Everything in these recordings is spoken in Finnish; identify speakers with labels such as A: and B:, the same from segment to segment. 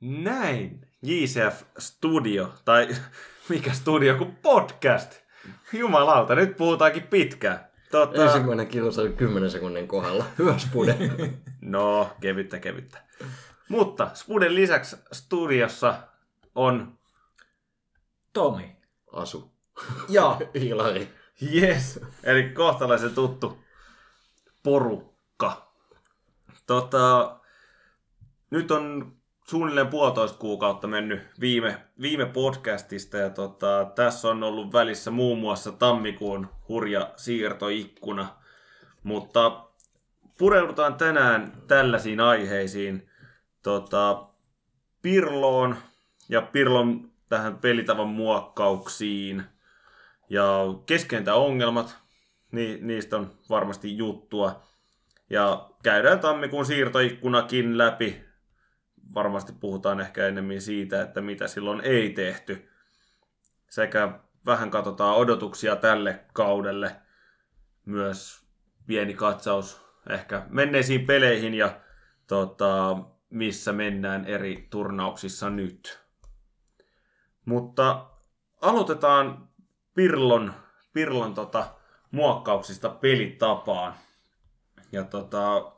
A: Näin. JCF Studio, tai mikä studio kuin podcast. Jumalauta, nyt puhutaankin pitkään.
B: Tota... Ensimmäinen kilsa oli 10 sekunnin kohdalla. Hyvä Spude.
A: no, kevyttä, kevyttä. Mutta Spuden lisäksi studiossa on
C: Tomi.
B: Asu.
C: Ja
B: Hilari.
A: Yes, eli kohtalaisen tuttu porukka. Tota, nyt on suunnilleen puolitoista kuukautta mennyt viime, viime podcastista ja tota, tässä on ollut välissä muun muassa tammikuun hurja siirtoikkuna. Mutta pureudutaan tänään tällaisiin aiheisiin. Tota, Pirloon ja Pirlon tähän pelitavan muokkauksiin ja keskeintä ongelmat, niin niistä on varmasti juttua. Ja käydään tammikuun siirtoikkunakin läpi varmasti puhutaan ehkä enemmän siitä, että mitä silloin ei tehty. Sekä vähän katsotaan odotuksia tälle kaudelle. Myös pieni katsaus ehkä menneisiin peleihin ja tota, missä mennään eri turnauksissa nyt. Mutta aloitetaan Pirlon, Pirlon tota, muokkauksista pelitapaan. Ja tota,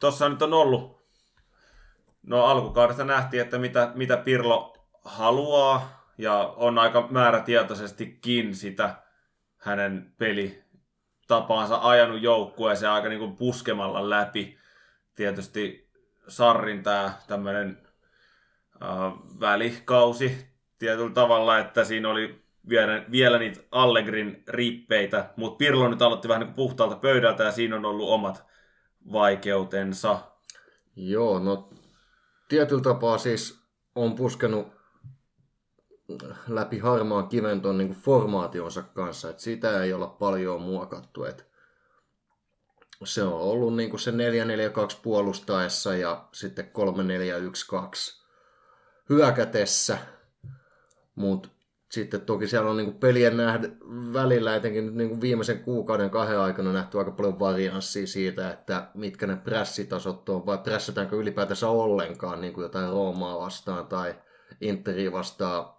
A: tuossa nyt on ollut No alkukaudesta nähtiin, että mitä, mitä Pirlo haluaa ja on aika määrätietoisestikin sitä hänen peli tapaansa ajanut joukkueeseen aika niin kuin puskemalla läpi. Tietysti Sarrin tämä tämmöinen äh, välikausi tietyllä tavalla, että siinä oli vielä, vielä niitä Allegrin rippeitä, mutta Pirlo nyt aloitti vähän niin kuin puhtaalta pöydältä ja siinä on ollut omat vaikeutensa.
B: Joo, no tietyllä tapaa siis on puskenut läpi harmaan kiven ton niin formaationsa kanssa, että sitä ei olla paljon muokattu. Että se on ollut niin kuin se 4-4-2 puolustaessa ja sitten 3-4-1-2 hyökätessä, mutta sitten toki siellä on niin kuin pelien nähdä, välillä, etenkin nyt niin kuin viimeisen kuukauden kahden aikana nähty aika paljon varianssia siitä, että mitkä ne pressitasot on, vai pressitäänkö ylipäätänsä ollenkaan niin kuin jotain Roomaa vastaan tai Interi vastaan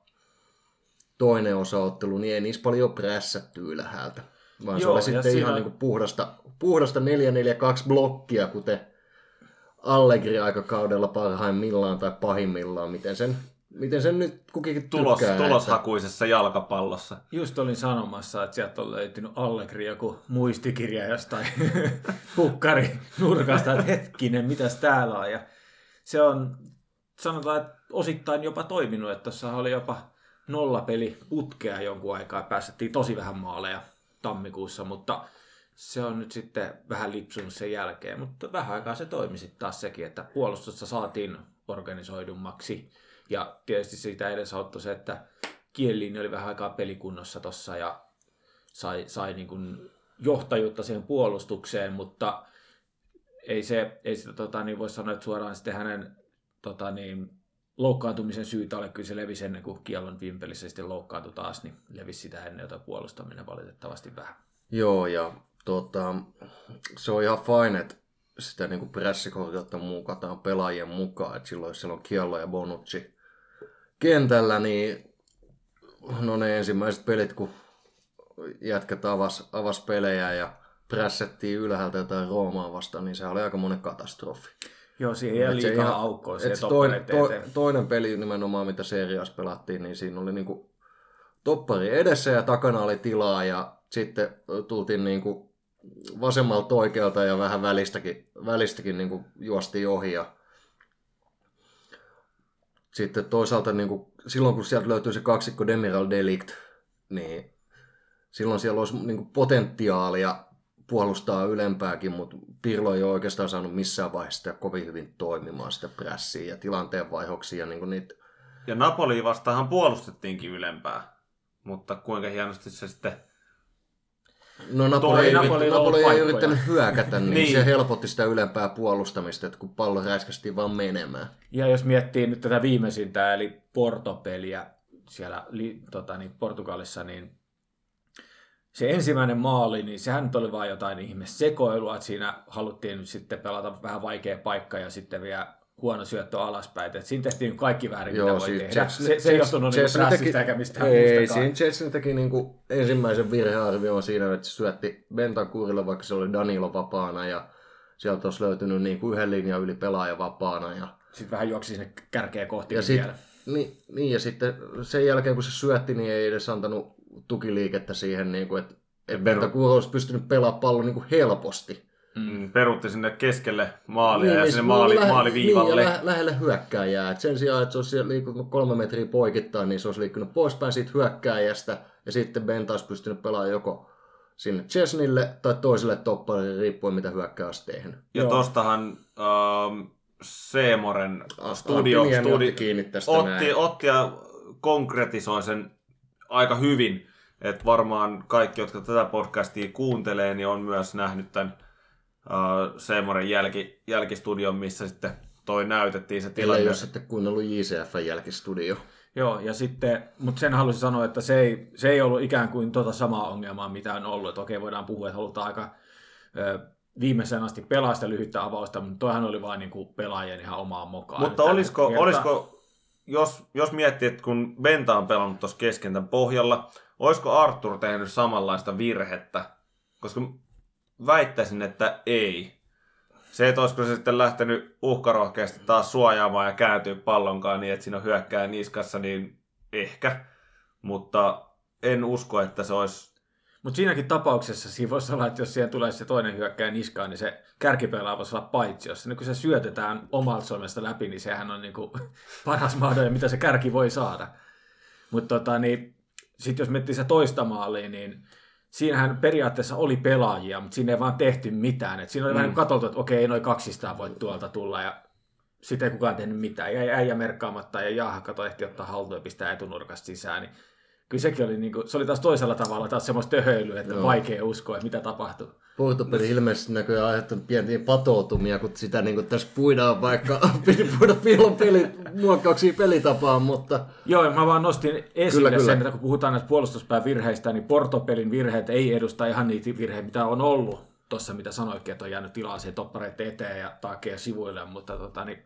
B: toinen osaottelu, niin ei niissä paljon prässätty ylhäältä. Vaan Joo, se oli sitten ihan niin kuin puhdasta, puhdasta 4-4-2 blokkia, kuten Allegri-aikakaudella parhaimmillaan tai pahimmillaan, miten sen miten sen nyt kukin
A: Tulos,
B: tykkää.
A: Tuloshakuisessa että... jalkapallossa.
C: Just olin sanomassa, että sieltä on löytynyt Allegri joku muistikirja jostain hukkari nurkasta, että hetkinen, mitäs täällä on. Ja se on, sanotaan, että osittain jopa toiminut, että tuossa oli jopa nollapeli putkea jonkun aikaa. Päästettiin tosi vähän maaleja tammikuussa, mutta se on nyt sitten vähän lipsunut sen jälkeen. Mutta vähän aikaa se toimi sitten taas sekin, että puolustusta saatiin organisoidummaksi ja tietysti siitä edesauttoi se, että Kielin oli vähän aikaa pelikunnossa tossa ja sai, sai niin kuin johtajuutta siihen puolustukseen, mutta ei, se, ei sitä tota, niin voi sanoa, että suoraan sitten hänen tota, niin, loukkaantumisen syytä ole. Kyllä se levisi ennen kuin Kielon vimpelissä sitten loukkaantui taas, niin levisi sitä ennen, jota puolustaminen valitettavasti vähän.
B: Joo, ja tota, se on ihan fine, että sitä niin pressikorkeutta mukataan pelaajien mukaan. Että silloin, jos siellä on Kiello ja Bonucci kentällä, niin no ne ensimmäiset pelit, kun jätkät avas, avas pelejä ja prässettiin ylhäältä jotain Roomaa vastaan, niin se oli aika monen katastrofi.
C: Joo, siihen ei liikaa ihan, aukkoa
B: toinen, to, toinen peli nimenomaan, mitä serias pelattiin, niin siinä oli niinku toppari edessä ja takana oli tilaa ja sitten tultiin niinku vasemmalta oikealta ja vähän välistäkin, välistäkin niinku juostiin ohi ja sitten toisaalta niin kuin, silloin, kun sieltä löytyy se kaksikko Demiral Delict, niin silloin siellä olisi niin kuin, potentiaalia puolustaa ylempääkin, mutta Pirlo ei ole oikeastaan saanut missään vaiheessa sitä kovin hyvin toimimaan sitä prässiä ja tilanteenvaihoksia. Niin kuin niitä...
A: Ja Napoli vastaanhan puolustettiinkin ylempää, mutta kuinka hienosti se sitten
B: No Napoli, ei, Napoli, Napoli ei yrittänyt hyökätä, niin, niin, se helpotti sitä ylempää puolustamista, että kun pallo räiskästiin vaan menemään.
C: Ja jos miettii nyt tätä viimeisintä, eli Porto-peliä siellä tota, niin Portugalissa, niin se ensimmäinen maali, niin sehän nyt oli vain jotain ihme sekoilua, että siinä haluttiin nyt sitten pelata vähän vaikea paikka ja sitten vielä huono syöttö alaspäin. Et siinä tehtiin kaikki väärin,
B: Joo,
C: mitä voi
B: siis
C: tehdä.
B: Chelsea-
C: se, se ei johtunut niinku
B: Chelsea
C: prässistä
B: teki-
C: eikä mistään
B: Ei,
C: muustakaan.
B: siinä Chelsea teki niinku ensimmäisen virhearvion siinä, että se syötti Bentancurille, vaikka se oli Danilo vapaana ja sieltä olisi löytynyt niinku yhden linjan yli pelaaja vapaana. Ja,
C: Sitten vähän juoksi sinne kärkeä kohti
B: ja, sit,
C: vielä.
B: niin, niin, ja sitten sen jälkeen kun se syötti, niin ei edes antanut tukiliikettä siihen, niinku, että et Bentancur olisi pystynyt pelaamaan pallon niinku helposti.
A: Mm, perutti sinne keskelle maalia ja
B: niin,
A: sinne
B: se
A: maali,
B: lähe-
A: maaliviivalle.
B: Niin, ja lä- lähelle hyökkääjää. Et sen sijaan, että se olisi liikkunut kolme metriä poikittain, niin se olisi liikkunut poispäin siitä hyökkääjästä. Ja sitten Ben olisi pystynyt pelaamaan joko sinne Chesnille tai toiselle topparille, riippuen mitä hyökkää olisi tehnyt.
A: Ja
C: Joo.
A: tostahan ähm, Seemoren studio,
B: Niemi
A: studi,
B: otti näin.
A: otti ja konkretisoi sen aika hyvin. Että varmaan kaikki, jotka tätä podcastia kuuntelee, niin on myös nähnyt tämän äh, Seemoren jälki, jälkistudion, missä sitten toi näytettiin se tilanne.
B: ole sitten kuunnellut JCFn jälkistudio.
C: Joo, ja sitten, mutta sen halusin sanoa, että se ei, se ei ollut ikään kuin tota samaa ongelmaa, mitä on ollut. Että okei, voidaan puhua, että halutaan aika ö, viimeiseen asti pelaa sitä lyhyttä avausta, mutta toihan oli vain niin kuin pelaajien ihan omaa mokaa.
A: Mutta olisiko,
C: kertaa-
A: olisiko jos, jos miettii, että kun Benta on pelannut tuossa keskentän pohjalla, olisiko Arthur tehnyt samanlaista virhettä? Koska väittäisin, että ei. Se, että olisiko se sitten lähtenyt uhkarohkeasti taas suojaamaan ja kääntyy pallonkaan niin, että siinä on hyökkää niskassa, niin ehkä. Mutta en usko, että se olisi...
C: Mutta siinäkin tapauksessa siinä voisi olla, että jos siihen tulee se toinen hyökkäjä niskaan, niin se kärkipelaaja voisi olla paitsi. Jos niin kun se syötetään omalta suomesta läpi, niin sehän on niin kuin paras mahdollinen, mitä se kärki voi saada. Mutta tota, niin, sitten jos miettii se toista maalia, niin siinähän periaatteessa oli pelaajia, mutta siinä ei vaan tehty mitään. Et siinä oli mm. vähän niin katsottu, että okei, noin kaksistaan voi tuolta tulla ja sitten ei kukaan tehnyt mitään. Jäi äijä merkkaamatta ja Jaaha kato ehti ottaa haltuun ja pistää etunurkasta sisään. Niin kyllä sekin oli, niin kuin, se oli taas toisella tavalla taas semmoista töhöilyä, että
B: Joo.
C: vaikea uskoa, että mitä tapahtui.
B: Portopeli ilmeisesti näköjään aiheuttanut pieniä patoutumia, kun sitä niin kuin tässä puidaan, vaikka piti puida piilon peli, muokkauksia pelitapaan, mutta
C: Joo, mä vaan nostin esille
B: Kyllä, kyllä.
C: sen, että kun puhutaan näistä puolustuspään virheistä, niin Portopelin virheet ei edusta ihan niitä virheitä, mitä on ollut tuossa, mitä sanoikin, että on jäänyt tilaa siihen toppareiden eteen ja taakse ja sivuille, mutta tota, niin,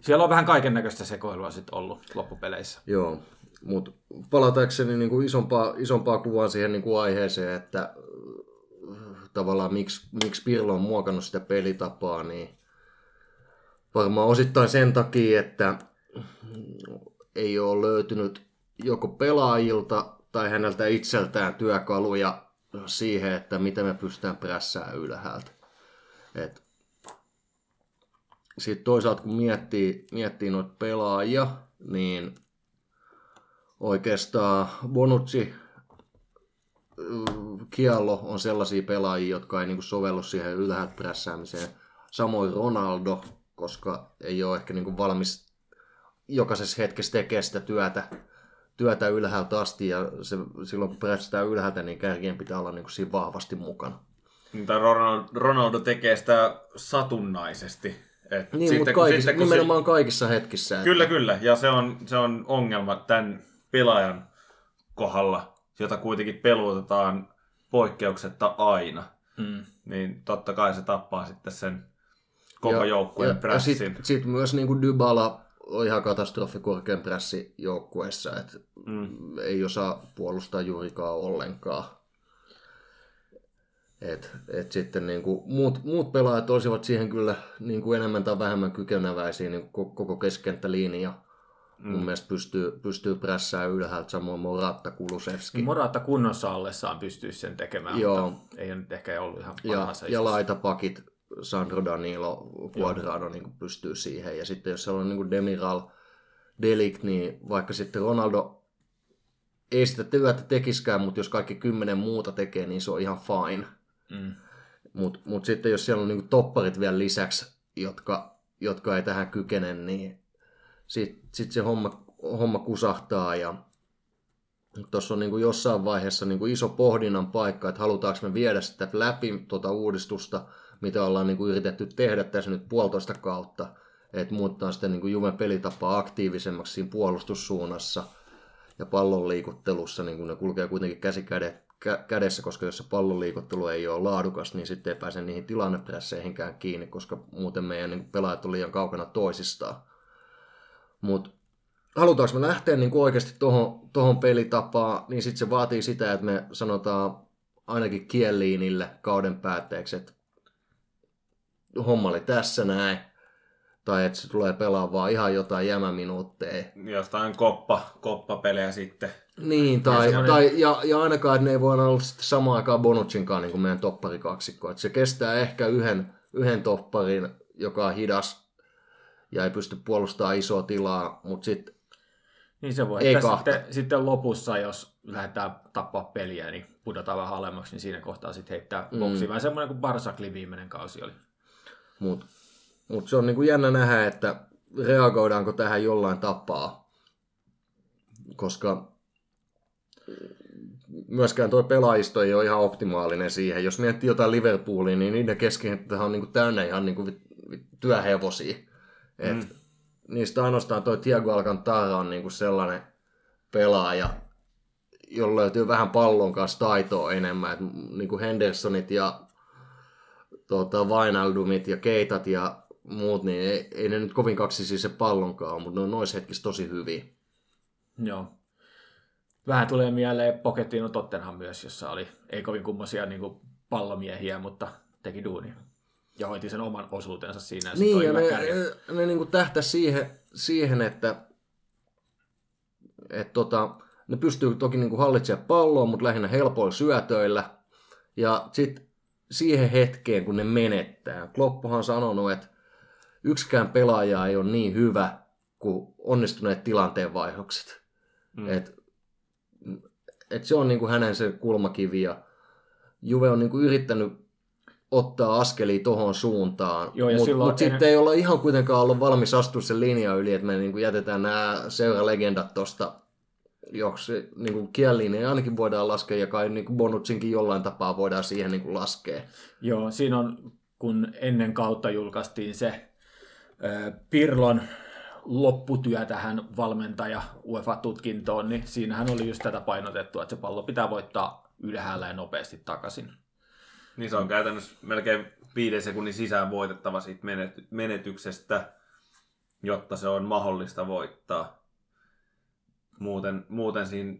C: siellä on vähän kaiken näköistä sekoilua sitten ollut loppupeleissä.
B: Joo, mutta palatakseni niin kuin isompaa, isompaa kuvaa siihen niin kuin aiheeseen, että tavallaan miksi, miksi Pirlo on muokannut sitä pelitapaa, niin varmaan osittain sen takia, että ei ole löytynyt joko pelaajilta tai häneltä itseltään työkaluja siihen, että miten me pystytään prässää ylhäältä. Et sitten toisaalta kun miettii, miettii noita pelaajia, niin oikeastaan Bonucci, Kiallo on sellaisia pelaajia, jotka ei niinku sovellu siihen ylhäältä prässäämiseen. Samoin Ronaldo, koska ei ole ehkä niinku valmis jokaisessa hetkessä tekemään sitä työtä, työtä ylhäältä asti ja se, silloin kun prässitään ylhäältä, niin kärkien pitää olla niinku siinä vahvasti mukana.
A: Tai Ronaldo, Ronaldo tekee sitä satunnaisesti. Et
B: Niin, mutta
A: kun-
B: kaikissa,
A: kun se-
B: nimenomaan kaikissa hetkissä.
A: Kyllä, kyllä. Ja se on, se on ongelma tämän pelaajan kohdalla, jota kuitenkin pelutetaan poikkeuksetta aina.
C: Mm.
A: Niin totta kai se tappaa sitten sen koko joukkueen
B: ja, sitten sit myös niin kuin Dybala on ihan katastrofi korkean pressi joukkueessa, että
A: Mm.
B: ei osaa puolustaa juurikaan ollenkaan. Et, et sitten niin kuin muut, muut pelaajat olisivat siihen kyllä niin kuin enemmän tai vähemmän kykeneväisiä niin kuin koko keskenttälinja. Mm. Mun mielestä pystyy, pystyy prässää ylhäältä, samoin Moratta, Kulusevski.
C: Morata kunnossa ollessaan pystyisi sen tekemään,
B: Joo.
C: mutta ei nyt ehkä ollut ihan
B: ja, ja laitapakit, Sandro Danilo, Quadrado niin pystyy siihen. Ja sitten jos siellä on niin Demiral, Delict, niin vaikka sitten Ronaldo ei sitä työtä tekiskään, mutta jos kaikki kymmenen muuta tekee, niin se on ihan fine.
C: Mm.
B: Mutta mut sitten jos siellä on niin topparit vielä lisäksi, jotka, jotka ei tähän kykene, niin sitten sit se homma, homma kusahtaa ja tuossa on niin kuin jossain vaiheessa niin kuin iso pohdinnan paikka, että halutaanko me viedä sitä läpi tuota uudistusta, mitä ollaan niin kuin yritetty tehdä tässä nyt puolitoista kautta, että muuttaa sitä niin kuin Juven pelitapaa aktiivisemmaksi siinä puolustussuunnassa ja pallon liikuttelussa, niin kuin ne kulkee kuitenkin käsi käde- kä- kädessä, koska jos se pallon liikottelu ei ole laadukas, niin sitten ei pääse niihin tilannepresseihinkään kiinni, koska muuten meidän niin pelaajat on liian kaukana toisistaan. Mutta halutaanko me lähteä niin oikeasti tuohon tohon pelitapaan, niin sitten se vaatii sitä, että me sanotaan ainakin kieliinille kauden päätteeksi, että homma oli tässä näin, tai että se tulee pelaamaan vaan ihan jotain jämäminuutteja.
A: Jostain koppa, koppapelejä sitten.
B: Niin, tai,
C: Ja
B: ja, tai ja, ja ainakaan, että ne ei voi olla sitten samaan aikaan Bonuccinkaan niin kuin meidän topparikaksikko. Että se kestää ehkä yhden, yhden topparin, joka on hidas ja ei pysty puolustamaan isoa tilaa, mutta sitten
C: Niin se voi,
B: Ei
C: että
B: kahta.
C: sitten, sitten lopussa, jos lähdetään tappaa peliä, niin pudotaan vähän alemmaksi, niin siinä kohtaa sitten heittää
B: Mm.
C: boksiin. Vähän semmoinen kuin Barsaklin viimeinen kausi oli.
B: Mutta mut se on niinku jännä nähdä, että reagoidaanko tähän jollain tapaa. Koska myöskään tuo pelaajisto ei ole ihan optimaalinen siihen. Jos miettii jotain Liverpoolia, niin niiden keskikenttähän on niinku täynnä ihan niinku työhevosia. Et
A: Mm.
B: Niistä ainoastaan tuo Thiago Alcantara on niinku sellainen pelaaja, jolla löytyy vähän pallon kanssa taitoa enemmän. Et niinku Hendersonit ja tota, Wijnaldumit ja Keitat ja muut, niin ei, ei ne nyt kovin kaksisia se pallonkaan ole, mutta ne on noissa hetkissä tosi hyviä.
C: Joo. Vähän tulee mieleen Pochettino Tottenham myös, jossa oli ei kovin kummosia niin kuin pallomiehiä, mutta teki duuni. Ja hoiti sen oman osuutensa siinä. Ja
B: Niin, ja ne, ne, ne niin tähtäisi siihen, siihen, että et tota, ne pystyy toki niin kuin hallitsemaan palloa, mutta lähinnä helpoilla syötöillä. Ja sitten siihen hetkeen, kun ne menettää. Kloppohan on sanonut, että yksikään pelaaja ei ole niin hyvä kuin onnistuneet tilanteenvaihdokset.
A: Mm.
B: Et, et se on niinku hänen se kulmakivi ja Juve on niinku yrittänyt ottaa askelia tohon suuntaan, mutta mut sitten ei olla ihan kuitenkaan ollut valmis astua sen linjan yli, että me niinku jätetään nämä seuralegendat tosta joksi niinku Kielliin ainakin voidaan laskea, ja kai niinku Bonuccinkin jollain tapaa voidaan siihen niinku laskea.
C: Joo, siinä on, kun ennen kautta julkaistiin se ö, Pirlon lopputyö tähän valmentaja UEFA-tutkintoon, niin siinähän oli just tätä painotettua, että se pallo pitää voittaa ylhäällä ja nopeasti takaisin.
A: Niin se on käytännössä melkein viiden sekunnin sisään voitettava siitä menety- menetyksestä, jotta se on mahdollista voittaa. Muuten, muuten siinä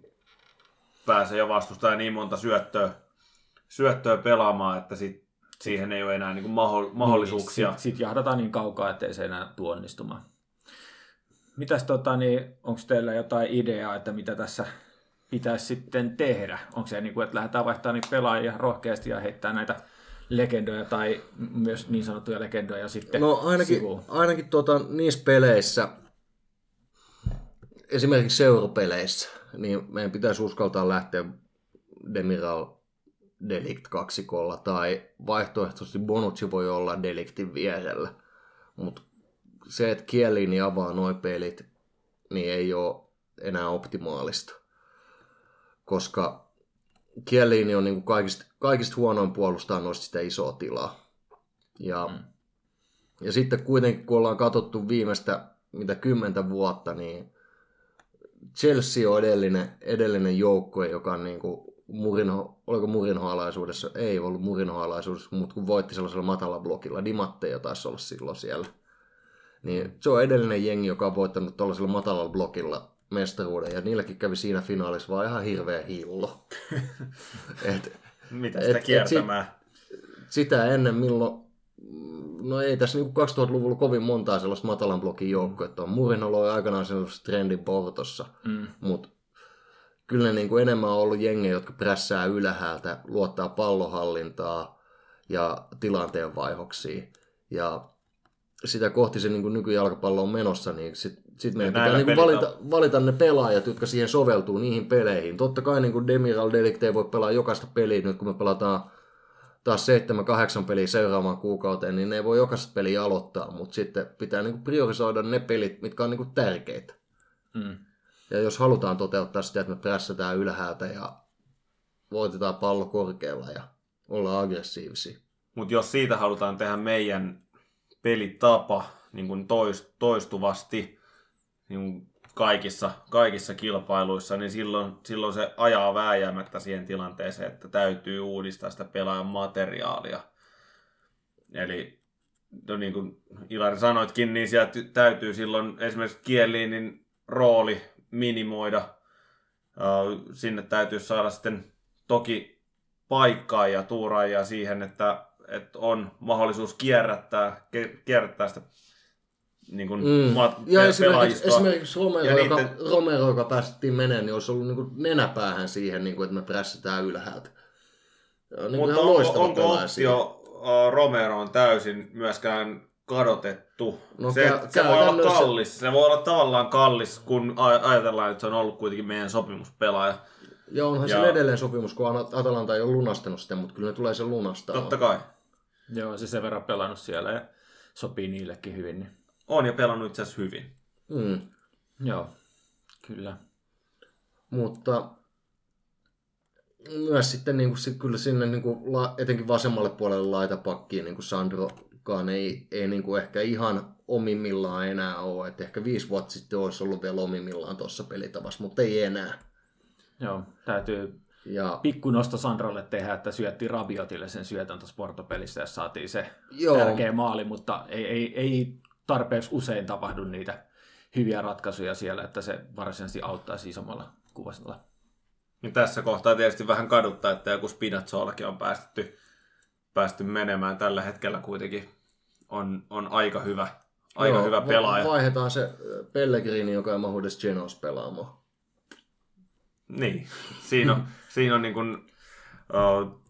A: pääsee jo vastustaja niin monta syöttöä, syöttöä pelaamaan, että sit, siihen ei ole enää niinku maho- mahdollisuuksia.
C: Sitten sit jahdataan niin kaukaa, ettei se enää tuo onnistumaan. Mitäs tota, niin, onko teillä jotain ideaa, että mitä tässä pitäisi sitten tehdä? Onko se niin kuin, että lähdetään vaihtamaan niitä pelaajia rohkeasti ja heittää näitä legendoja tai myös niin sanottuja legendoja sitten
B: No ainakin,
C: sivuun?
B: ainakin tuota, niissä peleissä, esimerkiksi seurapeleissä, niin meidän pitäisi uskaltaa lähteä Demiral Delict kaksikolla, tai vaihtoehtoisesti Bonucci voi olla Delictin vierellä. Mutta se, että Kielini avaa noin pelit, niin ei ole enää optimaalista. Koska Kielini on niinku kaikista, kaikista huonoin puolustaa noista sitä isoa tilaa. Ja
C: Mm.
B: ja sitten kuitenkin, kun ollaan katsottu viimeistä mitä kymmentä vuotta, niin Chelsea on edellinen, edellinen joukkue, joka on niin kuin Murinho, oliko Murinho-alaisuudessa? Ei ollut Murinho-alaisuudessa, mutta kun voitti sellaisella matala blokilla, Dimatteja taisi olla silloin siellä. Niin se on edellinen jengi, joka on voittanut tuollaisella matalalla blokilla mestaruuden, ja niilläkin kävi siinä finaalissa vaan ihan hirveä hillo. Et,
A: Mitä
B: Et-
A: sitä
B: et
A: kiertämään?
B: sitä ennen milloin, no ei tässä niin 2000-luvulla kovin montaa sellaista matalan blokin joukkuetta on. Mourinho loi aikanaan sellaista trendin Portossa,
C: Mm.
B: mutta kyllä ne niin kuin enemmän on ollut jengejä, jotka prässää ylhäältä, luottaa pallohallintaa ja tilanteen vaihoksia. Ja sitä kohti se niin kuin nykyjalkapallo on menossa, niin sitten sit meidän pitää
A: näillä
B: niin kuin valita, valita ne pelaajat, jotka siihen soveltuu niihin peleihin. Totta kai niin kuin Demiral Delict ei voi pelaa jokaista peliä, nyt kun me pelataan taas 7-8 peliä seuraavaan kuukauteen, niin ne ei voi jokaista peliä aloittaa, mutta sitten pitää niin kuin priorisoida ne pelit, mitkä on niin kuin tärkeitä.
C: Mm.
B: Ja jos halutaan toteuttaa sitä, että me prässätään ylhäältä ja voitetaan pallo korkealla ja ollaan aggressiivisia.
A: Mutta jos siitä halutaan tehdä meidän pelitapa niin kuin toist, toistuvasti, niin kuin kaikissa, kaikissa kilpailuissa, niin silloin, silloin se ajaa vääjäämättä siihen tilanteeseen, että täytyy uudistaa sitä pelaajan materiaalia. Eli no niin kuin Ilari sanoitkin, niin sieltä täytyy silloin esimerkiksi Kieliinin rooli minimoida. Sinne täytyy saada sitten toki paikkaa ja tuuraajia siihen, että, että on mahdollisuus kierrättää, kierrättää sitä niin kuin
B: Mm.
A: mat-
B: Ja esimerkiksi, esimerkiksi Romero,
A: Ja
B: joka,
A: niiden-
B: Romero, joka päästettiin meneen, niin olisi ollut niin kuin nenäpäähän siihen, niin kuin, että me prässitään ylhäältä. Niin
A: Mutta onko, onko optio uh, Romeroon täysin myöskään kadotettu?
B: No
A: se,
B: kä-
A: se voi olla kallis. Se voi olla tavallaan kallis, kun ajatellaan, että se on ollut kuitenkin meidän sopimuspelaaja.
B: Ja onhan
A: Ja-
B: se edelleen sopimus, kun At- Atalanta ei ole lunastanut sitä, mutta kyllä ne tulee sen lunastaa.
A: Totta kai.
C: Joo, se sen verran pelannut siellä ja sopii niillekin hyvin. Niin.
A: On ja pelannut itse asiassa hyvin.
B: Mm.
C: Joo, kyllä.
B: Mutta myös sitten niin kuin, si- kyllä sinne niin kuin, etenkin vasemmalle puolelle laitapakkiin niin kuin Sandrokaan ei, ei niin kuin ehkä ihan omimmillaan enää ole. Et ehkä viisi vuotta sitten olisi ollut vielä omimmillaan tuossa pelitavassa, mutta ei enää.
C: Joo, täytyy
B: Ja,
C: pikku nosto Sandrolle tehdä, että syötti Rabiotille sen syötön tuossa Portopelissä ja saatiin se
B: Joo.
C: tärkeä maali, mutta ei, ei, ei tarpeeksi usein tapahdu niitä hyviä ratkaisuja siellä, että se varsinaisesti auttaisi isommalla kuvasella.
A: Niin tässä kohtaa tietysti vähän kaduttaa, että joku Spinazzolakin on päästetty, päästy menemään tällä hetkellä kuitenkin. On, on aika hyvä, aika
B: joo,
A: hyvä pelaaja.
B: Vaihdetaan se Pellegrini, joka ei mahdu edes Genos pelaamaan.
A: Niin, siinä on, siinä on niin kuin, uh,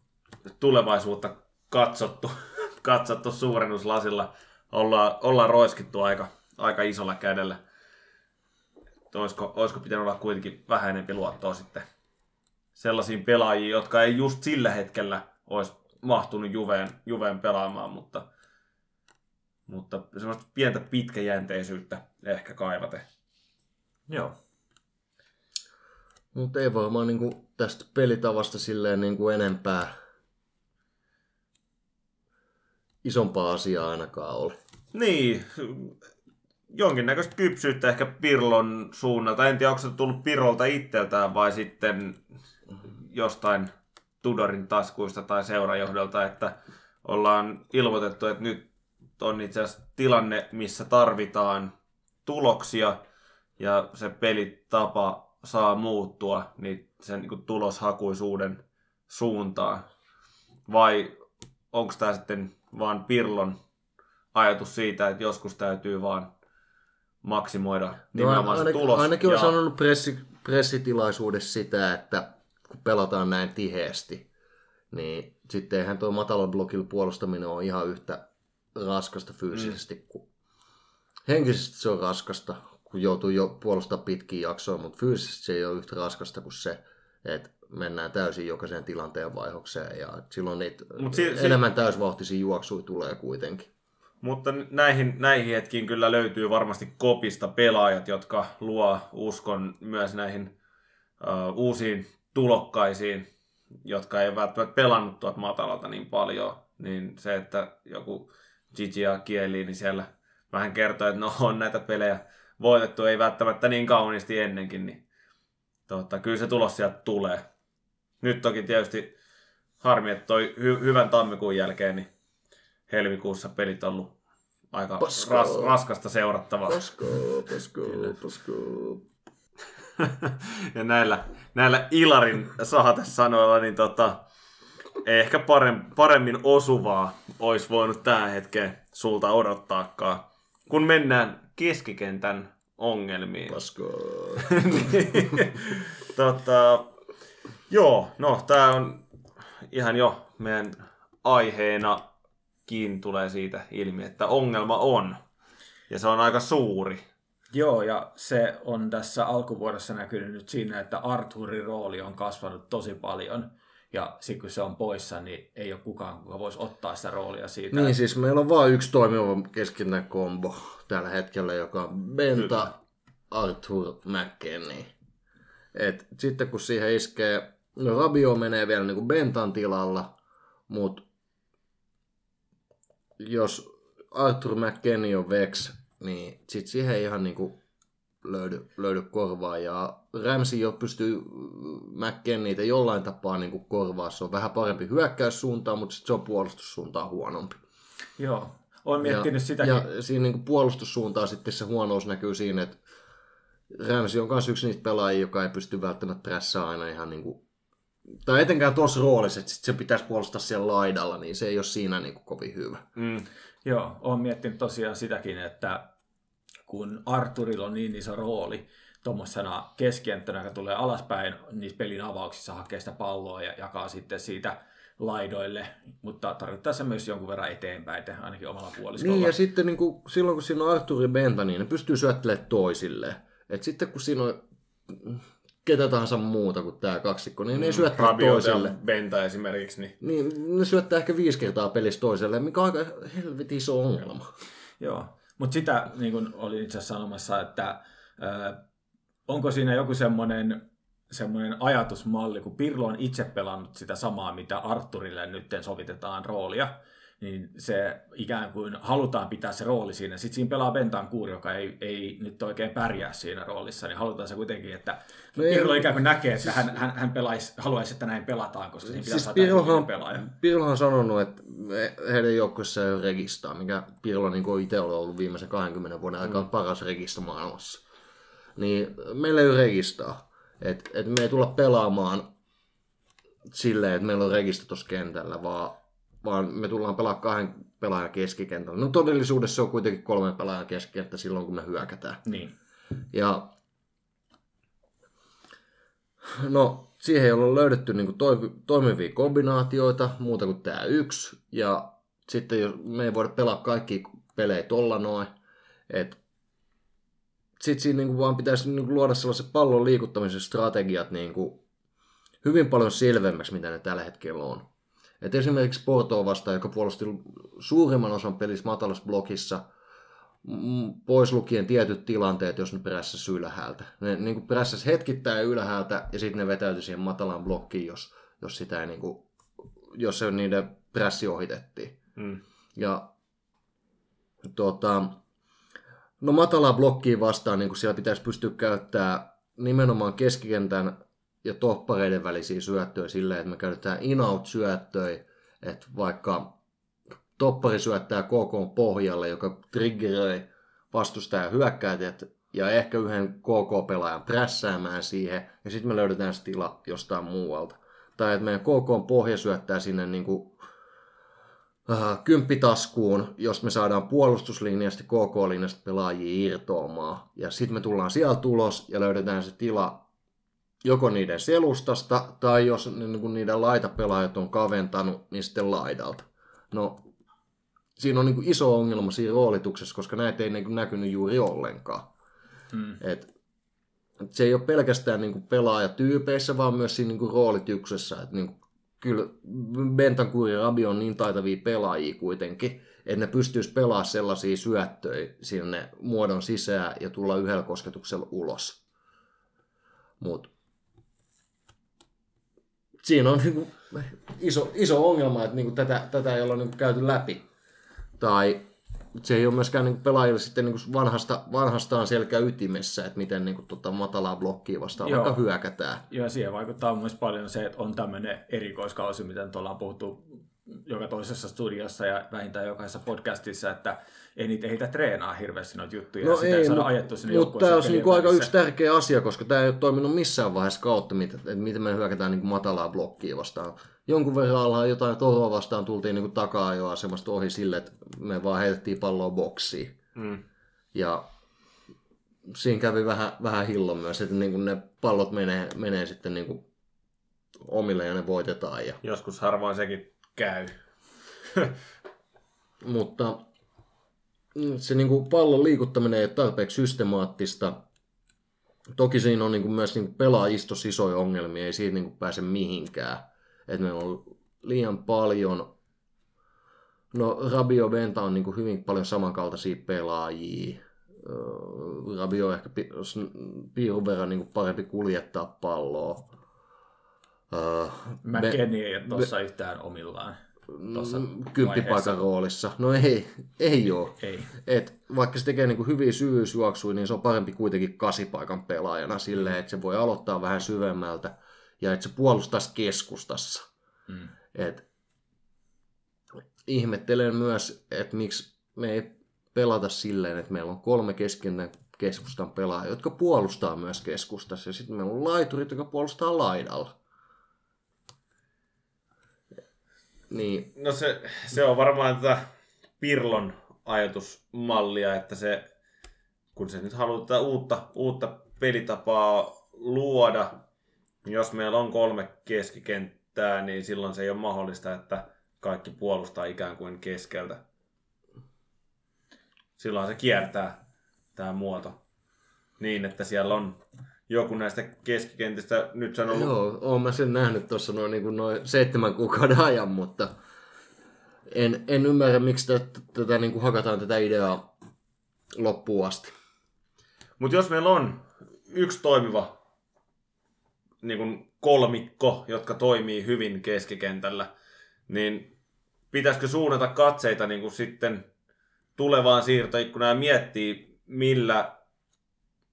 A: tulevaisuutta katsottu, katsottu suurennuslasilla. Olla, ollaan roiskittu aika, aika isolla kädellä. Olisiko, olisiko pitänyt olla kuitenkin vähän enempi luottoa sitten sellaisiin pelaajiin, jotka ei just sillä hetkellä olisi mahtunut Juveen, Juveen pelaamaan, mutta, mutta semmoista pientä pitkäjänteisyyttä ehkä kaivate.
C: Joo.
B: Mutta ei varmaan niin kuin tästä pelitavasta silleen niin kuin enempää isompaa asiaa ainakaan ole.
A: Niin, jonkinnäköistä kypsyyttä ehkä Pirlon suunnalta. En tiedä, onko se tullut Pirolta itseltään vai sitten jostain Tudorin taskuista tai seurajohdolta, että ollaan ilmoitettu, että nyt on itse asiassa tilanne, missä tarvitaan tuloksia ja se pelitapa saa muuttua niin sen niin kuin tuloshakuisuuden suuntaan. Vai onko tämä sitten vaan Pirlon ajatus siitä, että joskus täytyy vaan maksimoida nimenomaan se
B: ainakin,
A: tulos.
B: ainakin on
A: ja-
B: sanonut pressi, pressitilaisuudessa sitä, että kun pelataan näin tiheesti, niin sitten eihän tuo matalablokilla puolustaminen ole ihan yhtä raskasta fyysisesti
A: Mm.
B: kuin henkisesti se on raskasta, kun joutuu jo puolustaa pitkiä jaksoja, mutta fyysisesti se ei ole yhtä raskasta kuin se, että mennään täysin jokaiseen tilanteen vaihdokseen ja silloin niitä
A: Mut si- si-
B: enemmän täysvauhtisia juoksuja tulee kuitenkin.
A: Mutta näihin, näihin hetkiin kyllä löytyy varmasti kopista pelaajat, jotka luo uskon myös näihin uh, uusiin tulokkaisiin, jotka ei välttämättä pelannut tuolta matalalta niin paljon. Niin se, että joku Gigi ja Kieli, niin siellä vähän kertoo, että no on näitä pelejä voitettu, ei välttämättä niin kauniisti ennenkin, niin tota, kyllä se tulos sieltä tulee. Nyt toki tietysti harmi, että toi hy- hyvän tammikuun jälkeen, niin helmikuussa pelit on ollut aika ras, raskasta seurattavaa.
B: Pasko, pasko, pasko.
A: ja näillä, näillä Ilarin saatesanoilla, niin tota, ehkä paremmin, paremmin osuvaa olisi voinut tähän hetkeen sulta odottaakaan. Kun mennään keskikentän ongelmiin.
B: Pasko.
A: tota, joo, no tää on ihan jo meidän aiheenakin tulee siitä ilmi, että ongelma on. Ja se on aika suuri.
C: Joo, ja se on tässä alkuvuodessa näkynyt nyt siinä, että Arthurin rooli on kasvanut tosi paljon. Ja sitten kun se on poissa, niin ei ole kukaan, kuka voisi ottaa sitä roolia siitä.
B: Niin siis meillä on vain yksi toimiva keskinen kombo tällä hetkellä, joka on Benta, Arthur, McKennie. Et sitten kun siihen iskee, no Rabio menee vielä niinku Bentan tilalla, mutta jos Arthur McKennie on Vex, niin sit siihen ihan niinku löydy, löydy korvaa. Ja Ramsey jo pystyy mäkkeen niitä jollain tapaa niin kuin korvaa. Se on vähän parempi hyökkäyssuuntaan, mutta sitten se on puolustussuuntaan huonompi.
C: Joo, olen miettinyt
B: ja,
C: sitäkin.
B: Ja siinä niin kuin puolustussuuntaan sitten se huonous näkyy siinä, että Ramsey on myös yksi niistä pelaajia, joka ei pysty välttämättä tässä aina ihan niin kuin, tai etenkään tuossa roolissa, että sit se pitäisi puolustaa siellä laidalla, niin se ei ole siinä niin kuin kovin hyvä.
A: Mm.
C: Joo, olen miettinyt tosiaan sitäkin, että kun Arturilla on niin iso rooli tuommoisena keskienttönä, joka tulee alaspäin niissä pelin avauksissa, hakee sitä palloa ja jakaa sitten siitä laidoille, mutta tarkoittaa se myös jonkun verran eteenpäin, ainakin omalla puoliskolla.
B: Niin, ja sitten niin kuin, silloin kun siinä on Artur ja Benta, niin ne pystyy syöttelemään toisilleen. Et sitten kun siinä on ketä tahansa muuta kuin tämä kaksikko, niin ne ei syöttää
A: Rabiot
B: toiselle.
A: Benta esimerkiksi. Niin.
B: Niin, ne syöttää ehkä viisi kertaa pelissä toiselle, mikä on aika helvetin iso ongelma.
C: Joo, mutta sitä niin kuin olin itse asiassa sanomassa, että ö, onko siinä joku semmoinen semmoinen ajatusmalli, kun Pirlo on itse pelannut sitä samaa, mitä Arturille nyt sovitetaan roolia, niin se ikään kuin halutaan pitää se rooli siinä. Sitten siinä pelaa Bentan kuuri, joka ei, ei nyt oikein pärjää siinä roolissa, niin halutaan se kuitenkin, että no Pirlo ikään kuin näkee, että siis, hän, hän, hän pelaisi, haluaisi, että näin pelataan, koska siinä pitäisi
B: siis
C: Pirlohan, pelaaja.
B: Pirlohan on sanonut, että heidän joukkueessa ei ole registaa, mikä Pirlo niin kuin itse on ollut viimeisen 20 vuoden aikaa mm. paras regista maailmassa. Niin meillä ei ole registaa. Että et me ei tulla pelaamaan silleen, että meillä on registä tuossa kentällä, vaan, vaan me tullaan pelaamaan kahden pelaajan keskikentällä. No todellisuudessa se on kuitenkin kolmen pelaajan keskikenttä silloin, kun me hyökätään.
C: Niin.
B: Ja no, siihen ei ole löydetty niin to, toimivia kombinaatioita, muuta kuin tämä yksi. Ja sitten jos me ei voida pelaa kaikki pelejä tolla noin, että sitten siinä niin kuin vaan pitäisi niin kuin luoda sellaiset pallon liikuttamisen strategiat niin kuin hyvin paljon selvemmäksi, mitä ne tällä hetkellä on. Et esimerkiksi Portoa vastaan, joka puolusti suurimman osan pelissä matalassa blokissa, pois lukien tietyt tilanteet, jos ne prässäs ylhäältä. Ne niin kuin prässäs hetkittäin ylhäältä ja sitten ne vetäytyi siihen matalaan blokkiin, jos, jos, sitä ei niin kuin, jos se niiden prässi ohitettiin. Mm. Ja tota, No matalaa blokkiin vastaan, niin kuin siellä pitäisi pystyä käyttämään nimenomaan keskikentän ja toppareiden välisiä syöttöjä silleen, että me käytetään in-out syöttöjä, että vaikka toppari syöttää KK pohjalle, joka triggeröi vastustajan hyökkäät ja ehkä yhden KK-pelaajan prässäämään siihen, ja sitten me löydetään se tila jostain muualta. Tai että meidän KK pohja syöttää sinne niin kuin äh, kymppitaskuun, jos me saadaan puolustuslinjasta KK-linjasta pelaajia irtoamaan. Ja sitten me tullaan sieltä tulos ja löydetään se tila joko niiden selustasta tai jos niin niiden laitapelaajat on kaventanut, niin sitten laidalta. No, siinä on niin kuin iso ongelma siinä roolituksessa, koska näitä ei niin kuin näkynyt juuri ollenkaan. Hmm. Et, et se ei ole pelkästään niin kuin pelaajatyypeissä, vaan myös siinä niin kuin roolityksessä. Että niin kuin kyllä Bentancur ja Rabi on niin taitavia pelaajia kuitenkin, että ne pystyisi pelaamaan sellaisia syöttöjä sinne muodon sisään ja tulla yhdellä kosketuksella ulos. Mut siinä on niinku iso, iso ongelma, että niinku tätä, tätä ei olla niinku käyty läpi. Tai se ei ole myöskään niin pelaajille sitten niin vanhasta, vanhastaan selkä ytimessä, että miten niin kuin, tota, matalaa blokkia vastaan Joo. vaikka hyökätään.
C: Joo, siihen vaikuttaa myös paljon se, että on tämmöinen erikoiskausi, miten tuolla on puhuttu joka toisessa studiossa ja vähintään jokaisessa podcastissa, että ei niitä ehitä treenaa hirveästi noita juttuja.
B: No
C: sitä
B: ei,
C: saada
B: mutta,
C: ajettu sinne
B: mutta tämä on niin aika yksi tärkeä asia, koska tämä ei ole toiminut missään vaiheessa kautta, että miten me hyökätään niin matalaa blokkia vastaan jonkun verran ollaan jotain toroa vastaan tultiin niin takaa jo asemasta ohi sille, että me vaan heitettiin palloa boksiin. Mm. Ja siinä kävi vähän, vähän hillo myös, että niin ne pallot menee, menee sitten niin omille ja ne voitetaan. Ja...
A: Joskus harvoin sekin käy.
B: Mutta se niin kuin pallon liikuttaminen ei ole tarpeeksi systemaattista. Toki siinä on niin kuin myös niin kuin pelaajistos isoja ongelmia, ei siitä niin kuin pääse mihinkään että meillä on liian paljon, no Rabio Benta on niin kuin hyvin paljon samankaltaisia pelaajia, Rabio on ehkä piirun verran niin kuin parempi kuljettaa palloa.
C: Uh, McKennie ei ole tuossa yhtään omillaan.
B: mm, kymppipaikan roolissa. No ei, ei ole.
C: Ei.
B: Et vaikka se tekee niinku hyviä syvyysjuoksuja, niin se on parempi kuitenkin kasipaikan pelaajana silleen, että se voi aloittaa vähän syvemmältä ja että se puolustaisi keskustassa.
C: Mm.
B: Et ihmettelen myös, että miksi me ei pelata silleen, että meillä on kolme keskentän keskustan pelaajaa, jotka puolustaa myös keskustassa. Ja sitten meillä on laiturit, jotka puolustaa laidalla. Niin,
A: No se, se on varmaan tätä Pirlon ajatusmallia, että se, kun se nyt haluaa tätä uutta, uutta pelitapaa luoda, niin jos meillä on kolme keskikenttää, niin silloin se ei ole mahdollista, että kaikki puolustaa ikään kuin keskeltä. Silloin se kiertää tämä muoto niin, että siellä on joku näistä keskikentistä, nyt se on ollut
B: Joo, oon mä sen nähnyt tuossa noin, niin noin seitsemän kuukauden ajan, mutta en, en ymmärrä, miksi tätä, tätä niin kuin hakataan tätä ideaa loppuun asti.
A: Mutta jos meillä on yksi toimiva niin kun kolmikko, jotka toimii hyvin keskikentällä, niin pitäisikö suunnata katseita niin kun sitten tulevaan siirtoikkunaan ja miettiä, millä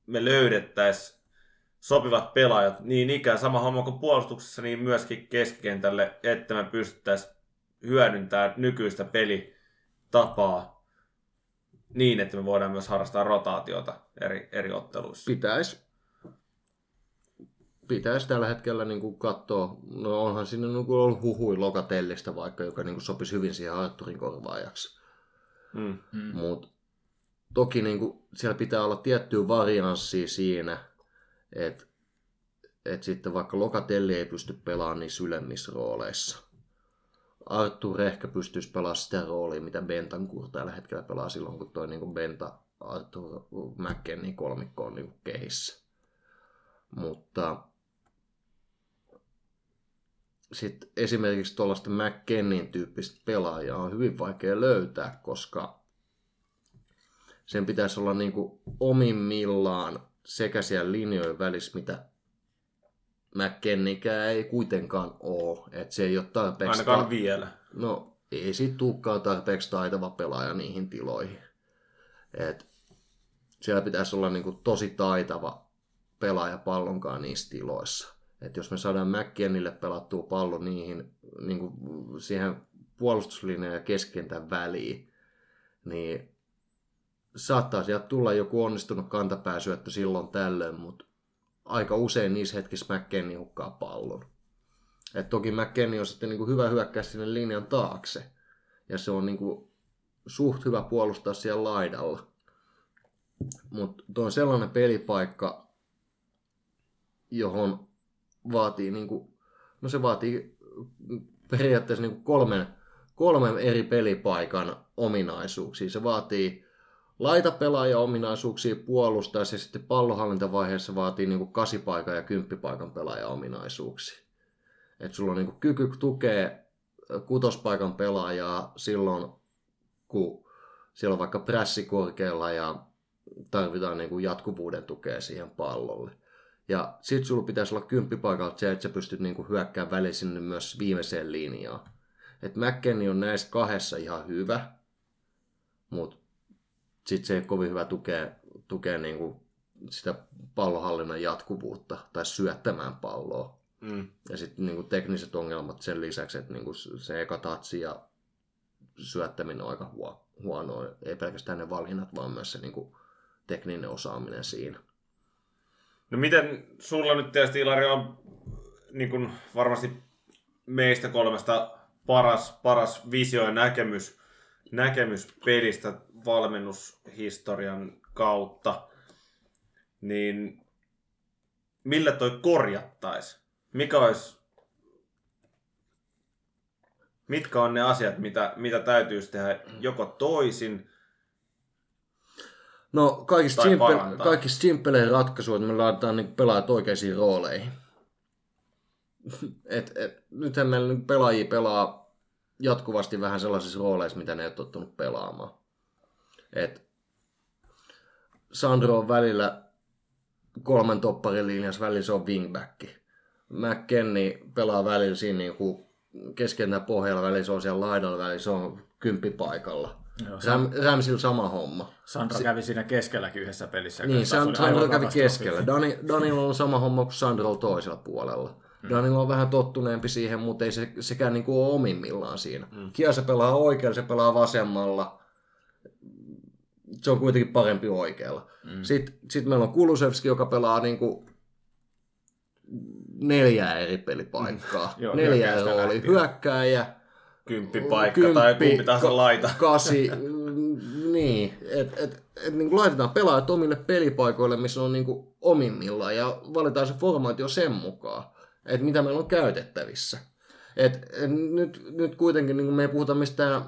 A: me löydettäisiin sopivat pelaajat, niin ikään sama homma kuin puolustuksessa, niin myöskin keskikentälle, että me pystyttäisiin hyödyntämään nykyistä pelitapaa niin, että me voidaan myös harrastaa rotaatiota eri, eri otteluissa.
B: Pitäisi pitäis tällä hetkellä niin kuin katsoa, no onhan siinä niin kuin ollut huhui Lokatellista vaikka, joka niin kuin sopisi hyvin siihen Arturin korvaajaksi.
A: Mm.
C: Mm.
B: Mutta toki niin kuin, siellä pitää olla tiettyä varianssia siinä, että et sitten vaikka Lokatelli ei pysty pelaamaan niissä ylemmissä rooleissa. Artur ehkä pystyisi pelaamaan sitä roolia, mitä Bentancur tällä hetkellä pelaa silloin, kun toi niin Benta, Artur, McKennie kolmikko on niin kehissä. Mutta sitten esimerkiksi tuollaista McKennin tyyppistä pelaajaa on hyvin vaikea löytää, koska sen pitäisi olla niin kuin omimmillaan sekä siellä linjojen välissä, mitä McKennikään ei kuitenkaan ole. Että se ei ole tarpeeksi...
A: Ainakaan vielä.
B: No, ei siitä tulekaan tarpeeksi taitava pelaaja niihin tiloihin. Et siellä pitäisi olla niinku tosi taitava pelaaja pallonkaan niissä tiloissa. Et jos me saadaan McKennille pelattua pallo niihin, niinku siihen puolustuslinjan ja keskentän väliin, niin saattaa sieltä tulla joku onnistunut kantapääsyöttö silloin tällöin, mutta aika usein niissä hetkissä McKennie hukkaa pallon. Et toki McKennie on sitten niinku hyvä hyökkää sinne linjan taakse. Ja se on niinku suht hyvä puolustaa siellä laidalla. Mutta tuo on sellainen pelipaikka, johon vaatii niinku, no se vaatii periaatteessa niinku kolmen, kolmen eri pelipaikan ominaisuuksia. Se vaatii laitapelaajan ominaisuuksia puolustaa ja sitten pallohallintavaiheessa vaatii niinku kasipaikan ja kymppipaikan pelaajan ominaisuuksia. Että sulla on niinku kyky tukea kutospaikan pelaajaa silloin, kun siellä on vaikka prässi korkealla ja tarvitaan niinku jatkuvuuden tukea siihen pallolle. Ja sit sulla pitäisi olla kymppipaikalta se, että sä pystyt niinku hyökkäämään sinne myös viimeiseen linjaan. Et McKennie on näissä kahdessa ihan hyvä, mutta sitten se ei ole kovin hyvä tukea, tukea niinku sitä pallohallinnan jatkuvuutta tai syöttämään palloa.
A: Mm.
B: Ja sitten niinku tekniset ongelmat sen lisäksi, että niinku se eka tatsi ja syöttäminen on aika huo, huonoa. Ei pelkästään ne valinnat, vaan myös se niinku tekninen osaaminen siinä.
A: No miten sulla nyt tietysti Ilari on niin kuin varmasti meistä kolmesta paras, paras visio ja näkemys, näkemys pelistä valmennushistorian kautta, niin millä toi korjattaisi? Mikä olisi, mitkä on ne asiat, mitä, mitä täytyisi tehdä joko toisin,
B: No kaikista,
A: Tai
B: simple, kaikista ratkaisu, että me laitetaan niin pelaajat oikeisiin rooleihin. et, et, nythän meillä nyt pelaajia pelaa jatkuvasti vähän sellaisissa rooleissa, mitä ne ei ole tottunut pelaamaan. Et Sandro on välillä kolmen topparin linjassa, välillä se on wingback. McKennie pelaa välillä siinä niinku keskentää pohjalla väliin, se on siellä laidalla väliin, se on kymppipaikalla.
C: Joo,
B: Ramsilla sama homma.
C: Sandra kävi siinä keskelläkin yhdessä pelissä.
B: Niin, Sandra
C: aivan
B: kävi keskellä. Dani, Danilla on sama homma kuin Sandralla toisella puolella. Mm. Danilla on vähän tottuneempi siihen, mutta ei se, sekään niinku ole omimmillaan siinä. Mm. Kia se pelaa oikealla, se pelaa vasemmalla. Se on kuitenkin parempi oikealla. Mm. Sitten sit meillä on Kulusevski, joka pelaa niinku neljää eri pelipaikkaa.
C: Joo,
B: neljä
C: hyökkäystä
B: rooli.
C: lähtien.
B: Hyökkääjä,
A: Kymppipaikka tai kumpi tahansa laita.
B: Kasi, mm, niin, että et, et, niin laitetaan pelaajat omille pelipaikoille, missä on niin kuin omimmillaan ja valitaan se formaatio sen mukaan, että mitä meillä on käytettävissä. Et, et nyt, nyt kuitenkin niin kuin me ei puhuta mistään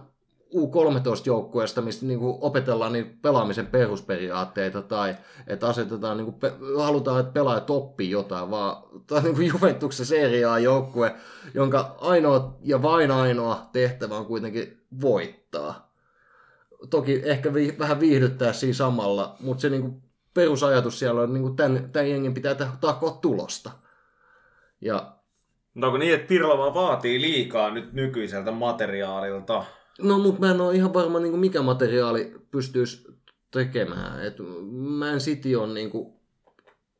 B: U13-joukkueesta, mistä niin kuin opetellaan niin pelaamisen perusperiaatteita tai että asetetaan, niin kuin, halutaan, että pelaajat oppii jotain, vaan tämä on niin Juventuksen seriaa joukkue, jonka ainoa ja vain ainoa tehtävä on kuitenkin voittaa. Toki ehkä vi- vähän viihdyttää siinä samalla, mutta se niin kuin perusajatus siellä on, niin tämän, tämän pitää ta- takoa tulosta. Ja
A: No onko niin, että Pirlo vaan vaatii liikaa nyt nykyiseltä materiaalilta?
B: No, mutta mä en ole ihan varma, niin kuin mikä materiaali pystyisi tekemään. Et Man City on niin kuin,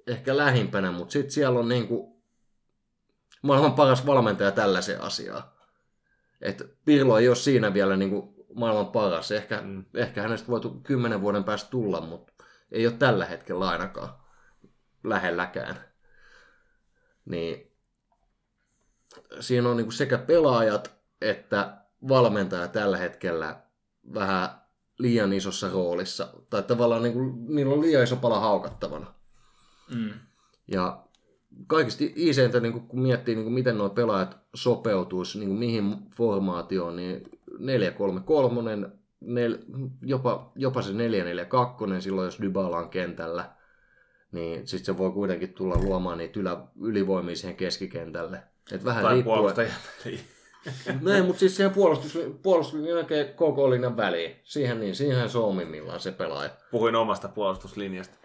B: ehkä lähimpänä, mutta sitten siellä on niin kuin, maailman paras valmentaja tällaiseen asiaan. Et Pirlo ei ole siinä vielä niin kuin, maailman paras. Ehkä, mm. ehkä hänestä voi kymmenen vuoden päästä tulla, mutta ei ole tällä hetkellä ainakaan lähelläkään. Niin siinä on niin kuin sekä pelaajat että valmentaja tällä hetkellä vähän liian isossa roolissa. Tai tavallaan niin kuin, niillä on liian iso pala haukattavana.
C: Mm.
B: Ja kaikista iiseintä, niin kun miettii, niin kuin miten nuo pelaajat sopeutuisi niin kuin mihin formaatioon, niin 4-3-3, nel, jopa, jopa se 4-4-2 silloin, jos Dybala on kentällä, niin sitten se voi kuitenkin tulla luomaan niitä ylä, ylivoimia siihen keskikentälle. Et vähän
A: Tai
B: riippuen-
A: väliin.
B: Näin, mutta siis siihen puolustus, puolustus jälkeen koko linjan väliin. Siihen niin, siihen se on omimmillaan se pelaaja.
A: Puhuin omasta puolustuslinjasta.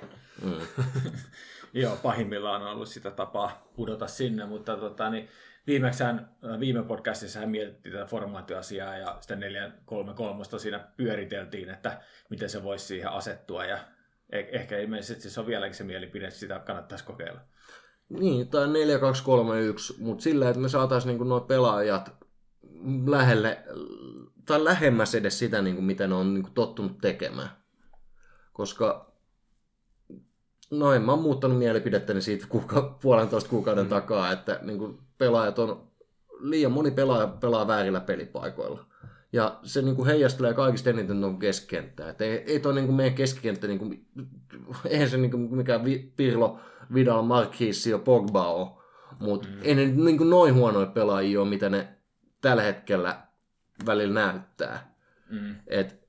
B: Mm.
C: Joo, pahimmillaan on ollut sitä tapaa pudota sinne, mutta tota, niin viimeksään, äh, viime podcastissa hän mietittiin tätä formaatioasiaa ja sitä 4-3-3 siinä pyöriteltiin, että miten se voisi siihen asettua ja eh- ehkä ilmeisesti se on vieläkin se mielipide, että sitä kannattaisi kokeilla.
B: Niin, tai 4-2-3-1, mutta sillä, että me saataisiin niinku nuo pelaajat lähelle, tai lähemmäs edes sitä, niinku, mitä ne on niinku tottunut tekemään. Koska, no en mä oon muuttanut mielipidettäni siitä kuuka, puolentoista kuukauden mm. takaa, että niinku, pelaajat on, liian moni pelaaja pelaa väärillä pelipaikoilla. Ja se niinku heijastelee kaikista eniten tuon keskikenttää. Et ei, ei toi niinku meidän keskikenttä, niinku, eihän se niinku mikään vi, Pirlo, Vidal, ja Pogba ole. Mutta mm. ei ne niinku noin huonoja pelaajia ole, mitä ne tällä hetkellä välillä näyttää.
C: Mm.
B: Et,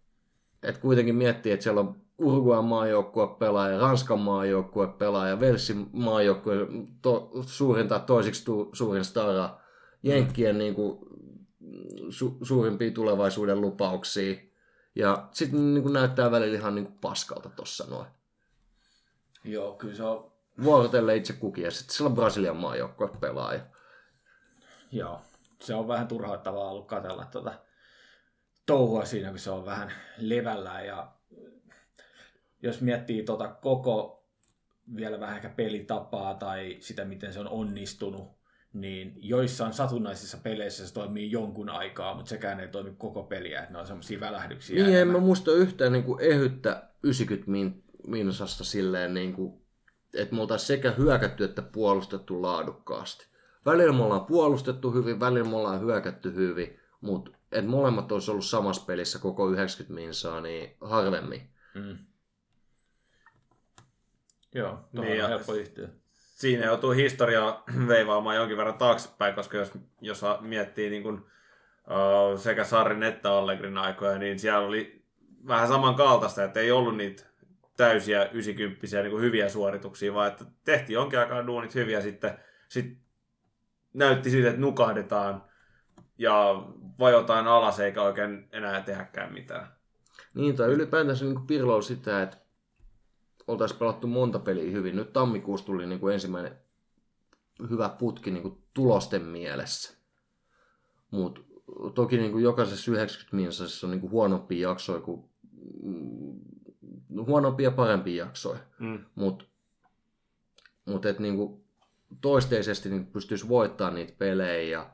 B: et kuitenkin miettii, että siellä on Uruguayn maajoukkue pelaaja, Ranskan maajoukkue pelaaja, Velsin maajoukkue to, suurin tai toisiksi tu, suurin stara, Jenkkien mm. niinku, su, suurimpia tulevaisuuden lupauksia. Ja sitten niinku näyttää välillä ihan niinku paskalta tossa noin.
C: Joo, kyllä se on,
B: Vuorotelle itse kukin ja sitten siellä on Brasilian maajoukkue pelaaja.
C: joo, se on vähän turhauttavaa ollut katsella tuota touhua siinä, kun se on vähän levällään ja jos miettii tuota koko vielä vähän ehkä pelitapaa tai sitä, miten se on onnistunut, niin joissain satunnaisissa peleissä se toimii jonkun aikaa, mutta sekään ei toimi koko peliä, että ne on semmoisia välähdyksiä.
B: Niin, en
C: enemmän.
B: mä muista yhtään niin kuin ehyttä 90 min, minsasta silleen, niin kuin, että me oltaisiin sekä hyökätty että puolustettu laadukkaasti. Välillä me ollaan puolustettu hyvin, välillä me ollaan hyökätty hyvin, mutta että molemmat olisi ollut samassa pelissä koko 90 minsaa, niin harvemmin.
C: Mm. Joo, tuohon
A: Niin,
C: on helppo yhtyä.
A: Siinä joutuu historiaa veivaamaan jonkin verran taaksepäin, koska jos, jos miettii niin kuin, uh, sekä Sarrin että Allegrin aikoja, niin siellä oli vähän samankaltaista, että ei ollut niitä täysiä 90 niin hyviä suorituksia, vaan että tehtiin jonkin aikaa duunit hyviä, sitten sit näytti siltä, että nukahdetaan ja vajotaan alas eikä oikein enää tehäkään mitään.
B: Niin, tai ylipäätänsä niin Pirlo on sitä, että oltaisiin pelattu monta peliä hyvin. Nyt tammikuussa tuli niin kuin ensimmäinen hyvä putki niin kuin tulosten mielessä. Mutta toki niin kuin jokaisessa 90 minsassa on niin kuin huonompia jaksoja kuin mm, huonompia ja parempia jaksoja.
A: Mm.
B: Mutta mut et niinku toisteisesti niinku pystyisi voittamaan niitä pelejä ja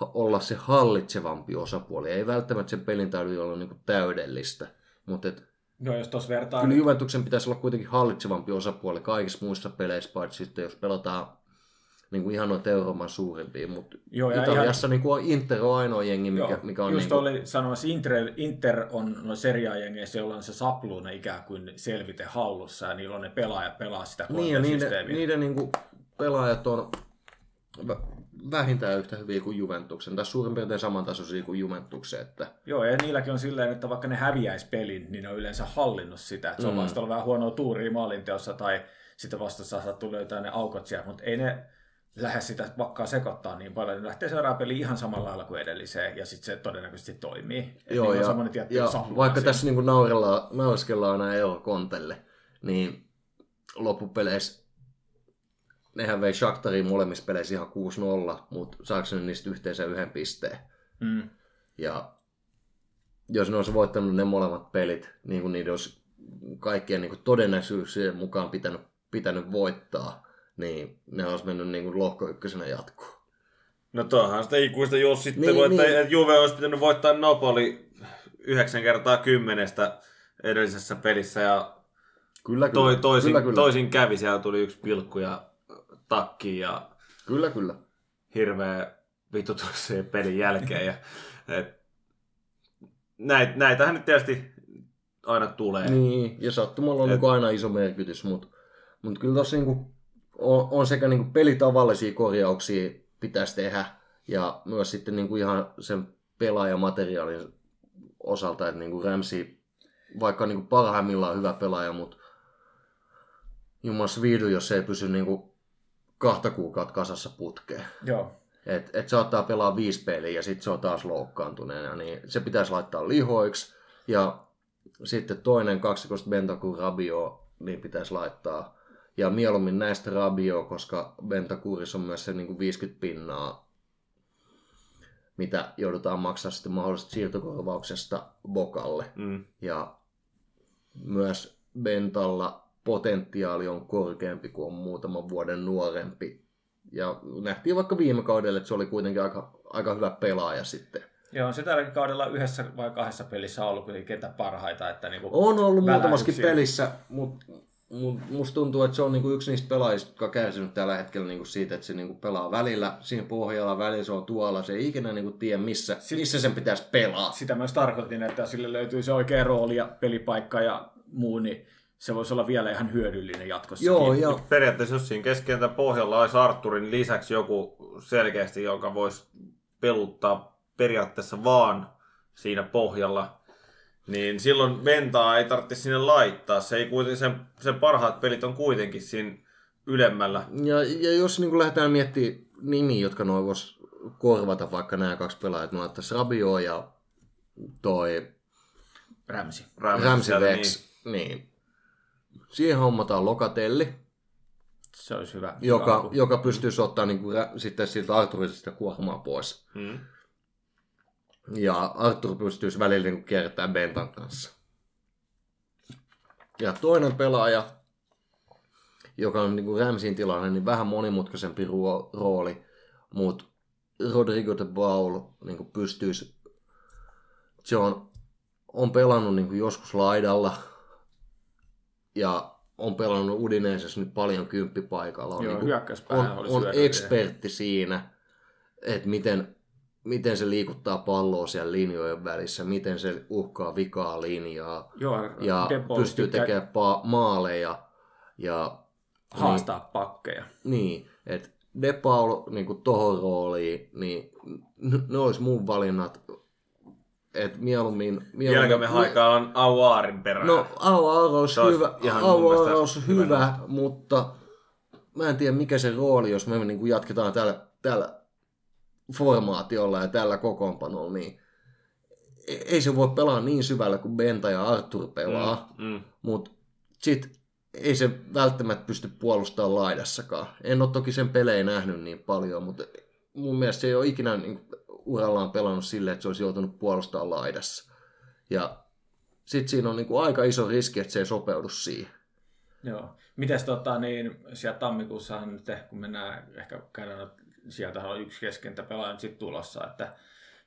B: olla se hallitsevampi osapuoli. Ei välttämättä sen pelin tarvitse olla niinku täydellistä, mutta et
C: Joo, jos tuossa vertaa...
B: kyllä Juventuksen pitäisi olla kuitenkin hallitsevampi osapuoli kaikissa muissa peleissä, paitsi sitten jos pelataan niinku ihan noita Euroopan suurimpia, mutta
C: Joo, ja
B: Italiassa niinku on Inter on ainoa jengi, mikä,
C: Joo,
B: mikä on
C: just
B: niinku,
C: oli sanomassa, Inter, Inter on no seriajengeissä, jolla on se sapluuna ikään kuin selvite hallussa, ja niillä on ne pelaajat pelaa sitä
B: Niin, ja niiden, niiden niinku pelaajat on vä- vähintään yhtä hyviä kuin Juventuksen, tai suurin piirtein samantasoisia kuin Juventuksen. Että,
C: Joo, ja niilläkin on silleen, että vaikka ne häviäisi pelin, niin ne on yleensä hallinnut sitä. Että se on
B: Mm.
C: vasta ollut vähän huonoa tuuria maalinteossa, tai sitten vasta sattuu löytää ne aukot sieltä, mutta ei ne lähde sitä vakkaa sekoittaa niin paljon. Ne lähtee seuraavaan peliin ihan samalla lailla kuin edelliseen, ja sitten se todennäköisesti toimii. Et
B: joo,
C: niillä on
B: ja,
C: tietty
B: ja vaikka
C: siinä.
B: tässä niinku naurellaan, naureskellaan aina eurokontelle, niin loppupeleissä nehän vei Shakhtarin molemmissa peleissä ihan 6-0, mutta saako ne niistä yhteensä yhden pisteen?
C: Mm.
B: Ja jos ne olisi voittanut ne molemmat pelit, niin kuin niiden olisi kaikkien niin kuin todennäköisyyksien mukaan pitänyt, pitänyt voittaa, niin ne olisi mennyt niin kuin lohko ykkösenä jatkoon.
A: No toihan sitä ikuista jossittelua,
B: Niin,
A: niin, että,
B: niin.
A: että Juve olisi pitänyt voittaa Napoli yhdeksän kertaa kymmenestä edellisessä pelissä ja
B: Kyllä, kyllä.
A: toi, toisin,
B: kyllä, kyllä.
A: toisin kävi. Siellä tuli yksi pilkku ja takki ja
B: kyllä, kyllä.
A: hirveä vitutus pelin jälkeen. Ja, et, näit, näitähän nyt tietysti aina tulee.
B: Niin, ja sattumalla on
A: Et-
B: niin aina iso merkitys, mutta mut kyllä tuossa niinku on, on sekä niinku pelitavallisia korjauksia pitäisi tehdä, ja myös sitten niinku ihan sen pelaajamateriaalin osalta, että niinku Ramsey, vaikka niinku parhaimmillaan hyvä pelaaja, mutta jumas viidu, jos se ei pysy niinku kahta kuukautta kasassa putkeen.
C: Joo.
B: Et, et saattaa pelaa viisi peliä ja sitten se on taas loukkaantuneena, niin se pitäisi laittaa lihoiksi. Ja sitten toinen kaksikosta Bentancur Rabio, niin pitäisi laittaa. Ja mieluummin näistä Rabio, koska Bentancurissa on myös se niin kuin 50 pinnaa, mitä joudutaan maksaa sitten mahdollisesta siirtokorvauksesta Bokalle.
A: Mm.
B: Ja myös Bentalla potentiaali on korkeampi kuin on muutaman vuoden nuorempi. Ja nähtiin vaikka viime kaudella, että se oli kuitenkin aika, aika hyvä pelaaja sitten.
C: Joo, on se tälläkin kaudella yhdessä vai kahdessa pelissä ollut kuitenkin ketä parhaita. Että niinku,
B: On ollut muutamaskin pelissä, mutta mut, musta tuntuu, että se on niinku yksi niistä pelaajista, jotka on kärsinyt tällä hetkellä niinku siitä, että se niinku pelaa välillä siinä pohjalla, välillä se on tuolla, se ei ikinä niinku tiedä, missä, missä sen pitäisi pelaa.
C: Sitä myös tarkoitin, että sille löytyy se oikea rooli ja pelipaikka ja muu, niin se voisi olla vielä ihan hyödyllinen jatkossakin.
B: Joo, ja
A: Periaatteessa jos siinä keskentän pohjalla olisi Arturin lisäksi joku selkeästi, joka voisi peluttaa periaatteessa vaan siinä pohjalla, niin silloin Ventaa ei tarvitse sinne laittaa. Se ei kuitenkin, sen, sen parhaat pelit on kuitenkin siinä ylemmällä.
B: Ja, ja jos niin lähdetään miettimään nimiä, jotka noin vois korvata vaikka nämä kaksi pelaajaa, että me laittaisiin Rabio ja toi
C: Rämsi.
A: Ramsey
B: Ramsey
A: sieltä,
B: Vex, niin. niin. Siihen hommataan Lokatelli,
C: Se olisi hyvä. hyvä
B: joka,
C: alku.
B: joka pystyisi ottaa niin kuin, sitten siltä Arturisesta kuormaa pois.
A: Mm.
B: Ja Artur pystyisi välillä niin kiertämään Bentan kanssa. Ja toinen pelaaja, joka on niin Ramsin tilanne, niin vähän monimutkaisempi ruo- rooli, mutta Rodrigo de Paul niin pystyisi, se on, on pelannut niin joskus laidalla ja on pelannut Udineesessa nyt paljon kymppipaikalla. On,
C: Joo,
B: niin kuin, on, on ekspertti siinä, että miten, miten se liikuttaa palloa siellä linjojen välissä, miten se uhkaa vikaa linjaa
C: Joo,
B: ja pystyy
C: tykkää
B: tekemään pa- maaleja. Ja,
C: haastaa pakkeja.
B: niin, että De Paul niin kuin tohon rooliin, niin ne olisi mun valinnat. Et mieluummin... mieluummin
A: Vieläkö me haikaillaan Auaarin perään?
B: No, Auaro
A: Se
B: olisi hyvä,
A: mielestä
B: olisi
A: hyvä
B: hyvä, mutta mä en tiedä mikä se rooli, jos me niin kuin jatketaan tällä, tällä formaatiolla ja tällä kokoonpanolla, niin e- ei se voi pelaa niin syvällä kuin Benta ja Artur pelaa,
A: Mm, mm.
B: mutta sit ei se välttämättä pysty puolustamaan laidassakaan. En ole toki sen pelejä nähnyt niin paljon, mutta mun mielestä se ei ole ikinä niin urallaan pelannut silleen, että se olisi joutunut puolustamaan laidassa. Ja sitten siinä on niin kuin aika iso riski, että se ei sopeudu siihen.
C: Joo. Mites tota, niin siellä tammikuussahan nyt, kun mennään ehkä käydään, sieltä on yksi keskentä pelaaja nyt sitten tulossa, että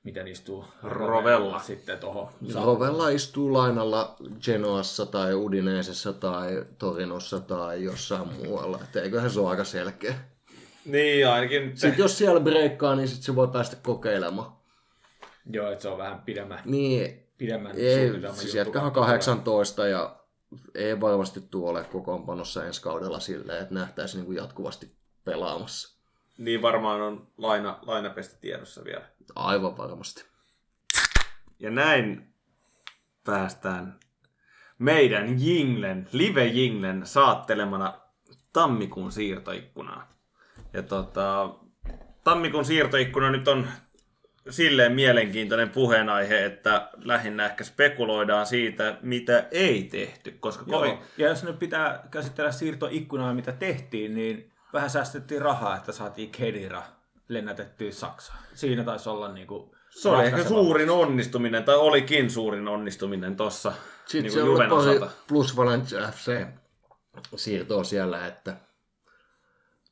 C: miten istuu
A: Rovella.
C: sitten tuohon.
B: Rovella istuu lainalla Genoassa tai Udineesessa tai Torinossa tai jossain muualla. Et eiköhän se ole aika selkeä.
A: Niin, ainakin
B: Sitten jos siellä breikkaa, niin sit se voi päästä kokeilemaan.
C: Joo, että se on vähän pidemmän,
B: Niin,
C: pidemmän
B: ei, siis jätkähän
C: vaikka
B: 18 ja ei varmasti tuole kokoonpanossa ensi kaudella silleen, että nähtäisiin niin jatkuvasti pelaamassa.
A: niin varmaan on laina, lainapesti tiedossa vielä.
B: Aivan varmasti.
A: Ja näin päästään meidän Jinglen, live Jinglen saattelemana tammikuun siirtoikkunaan. Ja tota, tammikuun siirtoikkuna nyt on silleen mielenkiintoinen puheenaihe, että lähinnä ehkä spekuloidaan siitä, mitä ei tehty, koska
C: Joo.
A: kovin,
C: Ja jos nyt pitää käsitellä siirtoikkunaa, mitä tehtiin, niin vähän säästettiin rahaa, että saatiin Kedira lennätettyä Saksaan. Siinä taisi olla niinku
A: se oli ehkä suurin onnistuminen, tai olikin suurin onnistuminen tuossa niin
B: se
A: Juven
B: oli
A: osalta.
B: plus Valencia FC siirtoa siellä, että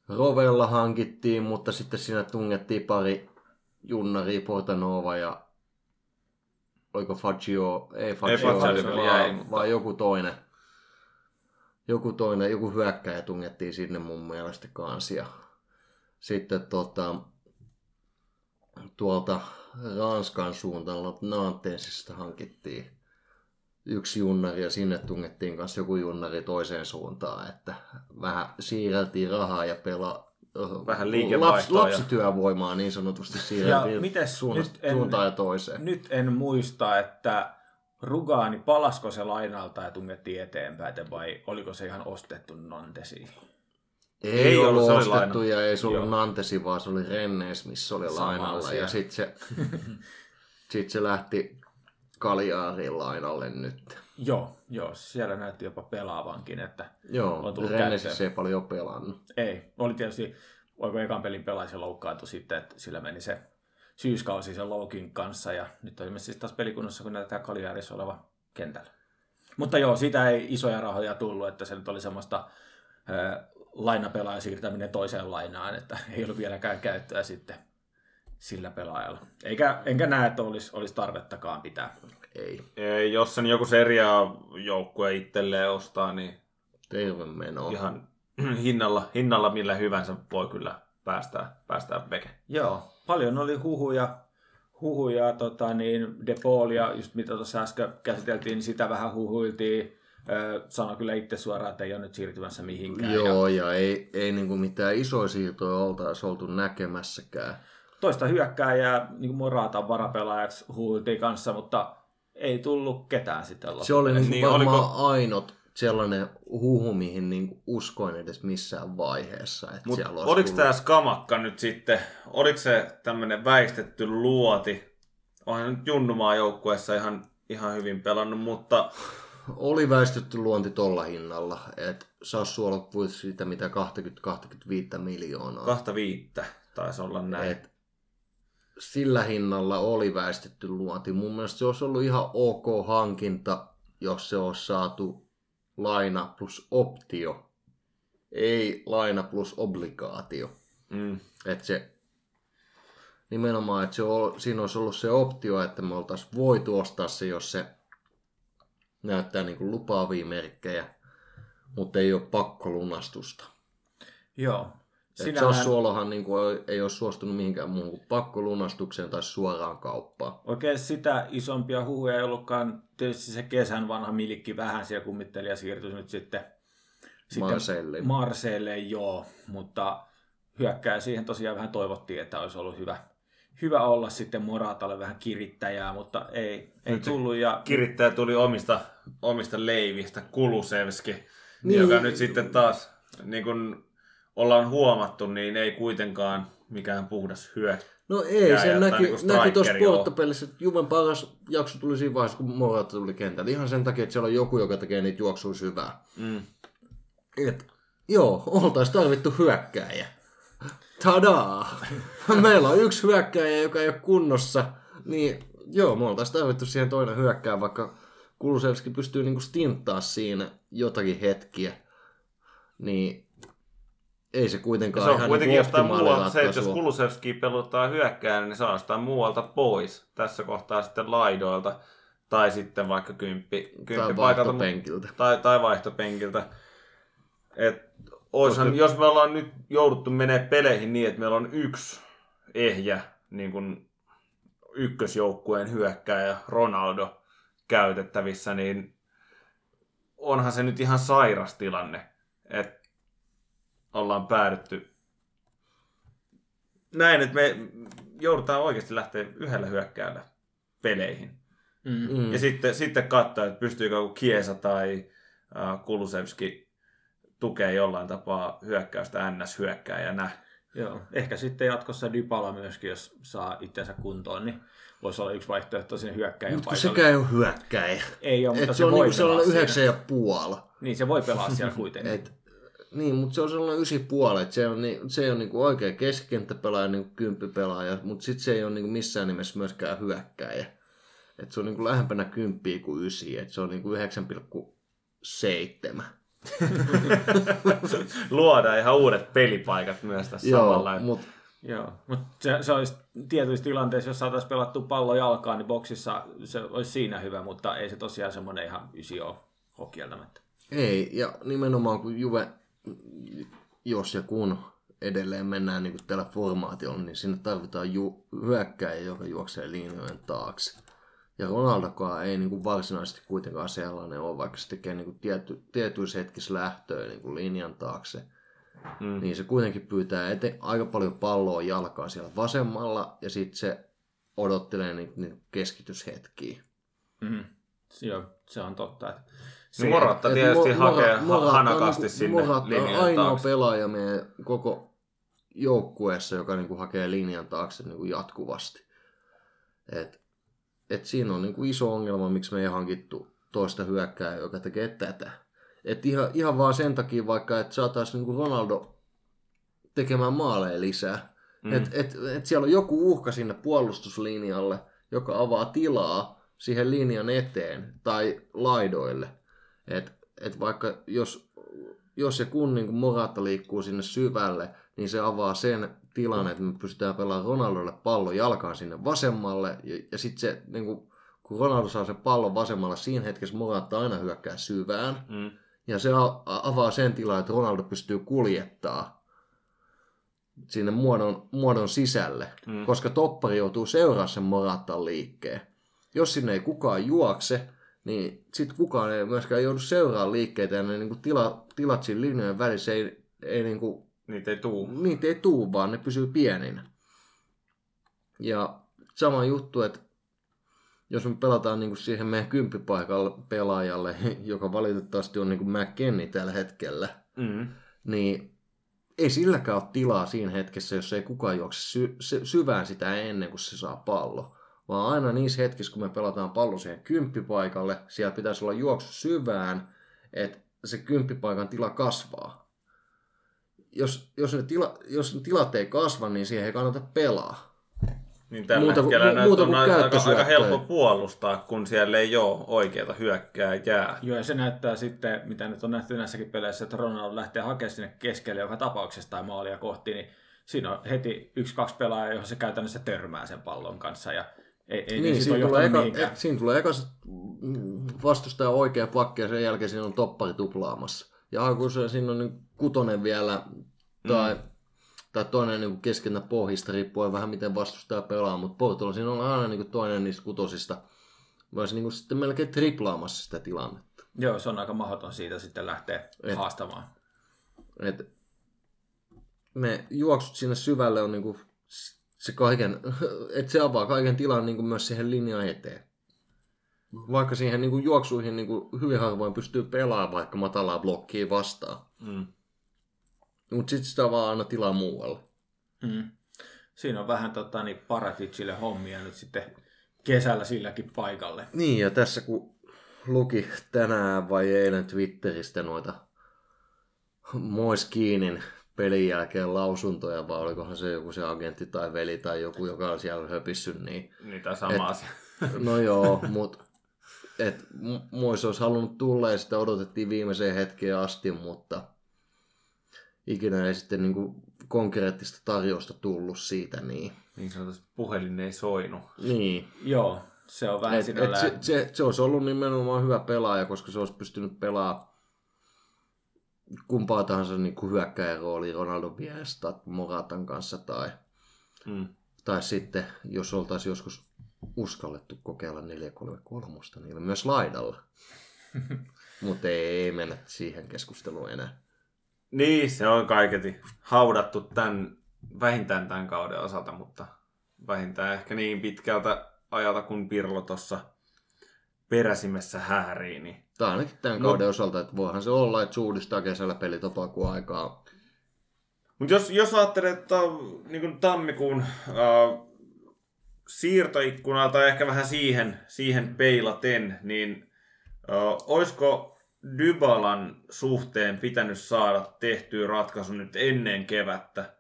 B: Rovella hankittiin, mutta sitten siinä tungettiin pari Junnari, Portanova ja oliko Fagio, ei Fagio,
A: Fagio,
B: vaan,
A: jäi, mutta-
B: vaan joku toinen. Joku toinen, joku hyökkäjä tungettiin sinne mun mielestä kanssa. Ja sitten tota, tuolta Ranskan suuntaan Nantesista hankittiin yksi junnari ja sinne tungettiin kanssa joku junnari toiseen suuntaan, että vähän siirreltiin rahaa ja pelaa
A: Vähän
B: laps,
A: ja-
B: lapsityövoimaa niin sanotusti siirreltiin
C: Ja mites
B: suunnasta,
C: nyt en-
B: suuntaan ja toiseen.
C: Nyt en muista, että Rugaani, palasko se lainalta ja tungettiin eteenpäin, vai oliko se ihan ostettu Nantesiin?
B: Ei,
A: Ei ollut,
B: ollut ostettu
A: laina.
B: ja ei se ollut
C: Joo.
B: Nantesi, vaan se oli Rennes, missä oli
C: Sama
B: lainalla.
C: asia.
B: Ja sitten se, sit se lähti Kaliaarin lainalle nyt.
C: Joo, joo, siellä näytti jopa pelaavankin, että
B: Joo,
C: On tullut
B: Rennesissä ei paljon pelannut.
C: ei. Oli tietysti, oliko ekan pelin pelaisi loukkaantu sitten, että sillä meni se syyskausi sen loukin kanssa, ja nyt on ilmeisesti taas pelikunnossa, kun näytetään Kaliarissa oleva kentällä. Mutta joo, siitä ei isoja rahoja tullut, että se nyt oli semmoista ö, lainapelaajan siirtäminen toiseen lainaan, että ei ollut vieläkään käyttöä sitten sillä pelaajalla. Eikä, enkä näe, että olisi, olisi tarvettakaan pitää.
B: Ei,
A: Ei, jos sen joku seria joukkue itselleen ostaa, niin
B: terve meno.
A: ihan hinnalla, hinnalla millä hyvänsä voi kyllä päästää, päästää veke.
C: Joo, paljon oli huhuja, huhuja tota niin, De Paul ja just mitä tuossa äsken käsiteltiin, niin sitä vähän huhuiltiin. Öö, sano kyllä itse suoraan, että ei ole nyt siirtymässä mihinkään. Ja
B: Joo, ja ei, ei niinku mitään isoja siirtoja oltaisi oltu näkemässäkään.
C: Toista hyökkääjää, niin kuin Morata varapelaajaksi huhuiltiin kanssa, mutta ei tullut ketään sitten
B: Se oli niinku
A: Niin,
B: niin, varmaan
A: oliko-
B: ainut sellainen huhu, mihin niinku uskoin edes missään vaiheessa. Että
A: Mut
B: siellä olisi
A: oliko
B: tullut-
A: tämä skamakka nyt sitten, oliko se tämmöinen väistetty luoti? Onhan nyt Junnumaa joukkueessa ihan, ihan hyvin pelannut, mutta
B: Oli väistetty luonti tolla hinnalla, että Sassuolo puhuisi siitä mitä 20-25 miljoonaa.
A: kahta viittä taisi olla näin.
B: Et sillä hinnalla oli väistetty luonti. Mun mielestä se olisi ollut ihan ok hankinta, jos se olisi saatu laina plus optio. Ei laina plus obligaatio.
A: Mm.
B: Että se nimenomaan, että se on, siinä olisi ollut se optio, että me oltaisiin voitu ostaa se, jos se näyttää niin kuin lupaavia merkkejä, mutta ei ole pakkolunastusta.
C: Joo.
B: Sinähän... Sassuolohan niin kuin ei ole suostunut mihinkään muuhun kuin pakkolunastukseen tai suoraan kauppaan.
C: Oikein sitä isompia huhuja ei ollutkaan. Tietysti se kesän vanha milikki vähän siellä kummitteli ja siirtyi nyt sitten, sitten
B: Marseilleen.
C: Marseille, joo. Mutta hyökkää siihen tosiaan vähän toivottiin, että olisi ollut hyvä, hyvä olla sitten Moratalle vähän kirittäjää, mutta ei, ei
A: Nyt
C: tullut. Ja
A: Kirittäjä tuli omista, omista leivistä, Kulusevski,
B: Niin.
A: niin. joka nyt sitten taas, niin kuin ollaan huomattu, niin ei kuitenkaan mikään puhdas hyökkääjä.
B: No ei,
A: Ja
B: se näki,
A: niinku
B: näki tuossa. Porto-pelissä, että Juven paras jakso tuli siinä vaiheessa, kun Morata tuli kentälle. Ihan sen takia, että siellä on joku, joka tekee niitä juoksuja syvää.
A: Mm.
B: Et, joo, oltaisiin tarvittu hyökkääjä. Tadaa! Meillä on yksi hyökkäjä, joka ei ole kunnossa. Niin joo, me oltaisiin tarvittu siihen toinen hyökkää, vaikka Kulusevski pystyy niinku stinttaa siinä jotakin hetkiä. Niin ei se kuitenkaan
A: Se on
B: ihan
A: kuitenkin
B: niinku
A: jostain muualta. Se, että jos. Kulusevski peluttaa hyökkään, niin on jostain muualta pois. Tässä kohtaa sitten laidoilta. Tai sitten vaikka kymppi,
B: tai
A: kymppipaikalta.
B: vaihtopenkiltä.
A: Tai, tai vaihtopenkiltä. Et, olisiko,
B: Koska-
A: jos me ollaan nyt jouduttu menee peleihin niin, että meillä on yksi ehjä niin kuin ykkösjoukkueen hyökkääjä Ronaldo käytettävissä, niin onhan se nyt ihan sairas tilanne, että ollaan päädytty näin, että me joudutaan oikeasti lähteä yhdellä hyökkäällä peleihin.
C: Mm.
B: Mm.
A: Ja sitten, sitten katsoa, että pystyykö joku Kiesa tai äh, Kulusevski tukee jollain tapaa hyökkäystä NS-hyökkääjänä.
C: Joo. Ehkä sitten jatkossa Dybala myöskin, jos saa itsensä kuntoon, niin voisi olla yksi vaihtoehto sinne hyökkäjän
B: Mutta sekään ei ole hyökkäjä.
C: Ei ole, mutta
B: Et
C: se,
B: se on
C: voi
B: niinku sellainen
C: pelaa
B: yhdeksän ja puoli.
C: Niin, se voi pelaa siellä kuitenkin.
B: Et, niin, mutta se on sellainen ysi puoli, että se on, ni, se ei ole niinku oikea keskikenttäpelaaja, niinku kymppipelaaja, mutta sitten se ei ole niinku missään nimessä myöskään hyökkääjä. Et se on niinku lähempänä kymppiä kuin ysi, että se on niinku 9,7.
A: Luodaan ihan uudet pelipaikat myös tässä
B: Joo,
A: samalla.
B: mutta
C: Joo, mutta se, se olisi tietyissä tilanteissa, jos saataisiin pelattua pallo jalkaan, niin boksissa se olisi siinä hyvä, mutta ei se tosiaan semmoinen ihan ysi ole, ole kieltämättä.
B: ei, ja nimenomaan kun Juve, jos ja kun edelleen mennään niinku tällä formaatiolla, niin sinne tarvitaan ju, hyökkääjä, joka juoksee linjojen taakse. Ja Ronaldokaan ei niinku varsinaisesti kuitenkaan sellainen ole, vaikka se tekee niinku tiety, tietyissä hetkissä lähtöä niinku linjan taakse.
A: Mm.
B: Niin se kuitenkin pyytää ete, aika paljon palloa jalkaa siellä vasemmalla, ja sitten se odottelee niitä, niitä keskityshetkiä.
C: Mm. Joo, se on totta. Että
A: Niin Moratta tietysti hakee ha- hanakasti sinne
B: Morata on ainoa
A: taakse.
B: pelaaja meidän koko joukkueessa, joka niinku hakee linjan taakse niinku jatkuvasti. Et, et siinä on niinku iso ongelma, miksi me ei hankittu toista hyökkää, joka tekee tätä. Et ihan, ihan vaan sen takia vaikka, että saataisiin niinku Ronaldo tekemään maaleja lisää.
A: Mm.
B: Et, et, et siellä on joku uhka sinne puolustuslinjalle, joka avaa tilaa siihen linjan eteen tai laidoille. Et, et vaikka jos, jos ja kun niin Morata liikkuu sinne syvälle, niin se avaa sen tilan, että me pystytään pelaamaan Ronaldolle pallo jalkaan sinne vasemmalle. Ja, ja sitten se, niin kuin, kun Ronaldo saa sen pallon vasemmalle, siinä hetkessä Morata aina hyökkää syvään.
A: Mm.
B: Ja se avaa sen tilan, että Ronaldo pystyy kuljettaa sinne muodon, muodon sisälle,
A: Mm.
B: koska toppari joutuu seuraamaan sen Morattan liikkeen. Jos sinne ei kukaan juokse, niin sitten kukaan ei myöskään joudu seuraamaan liikkeitä ja ne niin tila, tilat siinä linjojen välissä ei, ei niin kuin,
A: Niitä ei tuu.
B: niitä ei tuu, vaan ne pysyy pieninä. Ja sama juttu, että jos me pelataan niin kuin siihen meidän kymppipaikalle pelaajalle, joka valitettavasti on niin kuin McKennie tällä hetkellä,
A: Mm.
B: niin ei silläkään ole tilaa siinä hetkessä, jos ei kukaan juokse sy- sy- syvään sitä ennen kuin se saa pallo. Vaan aina niissä hetkissä, kun me pelataan pallo siihen kymppipaikalle, siellä pitäisi olla juoksu syvään, että se kymppipaikan tila kasvaa. Jos, jos, ne tila, jos ne tilat ei kasva, niin siihen ei kannata pelaa.
A: Niin tällä
B: Muuta
A: hetkellä
B: mu-
A: näitä
B: muuta
A: on aika, aika, helppo puolustaa, kun siellä ei ole oikeata hyökkääjää.
C: Joo, ja se näyttää sitten, mitä nyt on nähty näissäkin peleissä, että Ronaldo lähtee hakemaan sinne keskelle joka tapauksessa tai maalia kohti, niin siinä on heti yksi-kaksi pelaajaa, johon se käytännössä törmää sen pallon kanssa, ja ei, ei
B: Niin,
C: niin,
B: siinä tulee, eka, siinä tulee eka mm, vastustaja oikea pakki ja sen jälkeen siinä on toppari tuplaamassa. Ja kun se, siinä on niin kutonen vielä tai, mm. tai toinen niin keskenä pohjista, riippuen vähän miten vastustaja pelaa, mutta Portolla siinä on aina niin toinen niistä kutosista myös niin sitten melkein triplaamassa sitä tilannetta.
C: Joo, se on aika mahdoton siitä sitten lähteä
B: Et-
C: haastamaan.
B: Et ne juoksut sinne syvälle on niinku se kaiken, että se avaa kaiken tilan niinku myös siihen linjan eteen. Vaikka siihen niinku juoksuihin niinku hyvin harvoin pystyy pelaamaan vaikka matalaa blokkia vastaan.
A: Mm.
B: Mutta sitten sitä avaa aina tilaa muualle.
C: Mm. Siinä on vähän tota, niin Paraticille hommia nyt sitten kesällä silläkin paikalle.
B: Niin, ja tässä kun luki tänään vai eilen Twitteristä noita Moiskiinin pelin jälkeen lausuntoja, vai olikohan se joku se agentti tai veli tai joku, joka on siellä höpissyt, niin
A: Niitä sama asia.
B: no joo, mutta et Mois olisi halunnut tulla ja sitä odotettiin viimeiseen hetkeen asti, mutta ikinä ei sitten niinku konkreettista tarjousta tullut siitä, niin,
A: Niin sanotusti puhelin ei soinut.
B: niin.
C: Joo, se on vähän
B: Et, et se, se, se, olisi ollut nimenomaan hyvä pelaaja, koska se olisi pystynyt pelaamaan kumpaa tahansa niin kuin hyökkäjän rooliin Ronaldon vieressä tai Moratan kanssa tai,
A: Mm.
B: tai sitten jos oltaisiin joskus uskallettu kokeilla 4-3-3 niillä myös laidalla. Mutta ei, ei mennä siihen keskusteluun enää.
A: Niin, se on kaiketi haudattu tämän, vähintään tämän kauden osalta, mutta vähintään ehkä niin pitkältä ajalta, kun Pirlo tuossa peräsimessä häärii, niin
B: Tai ainakin tämän
A: No.
B: kauden osalta, että voihan se olla, että se uudistaa kesällä pelitapaa kuin aikaa.
A: Mutta jos, jos ajattelee, että niin kuin tammikuun äh, siirtoikkunaa tai ehkä vähän siihen, siihen peilaten, niin äh, olisiko Dybalan suhteen pitänyt saada tehtyä ratkaisu nyt ennen kevättä?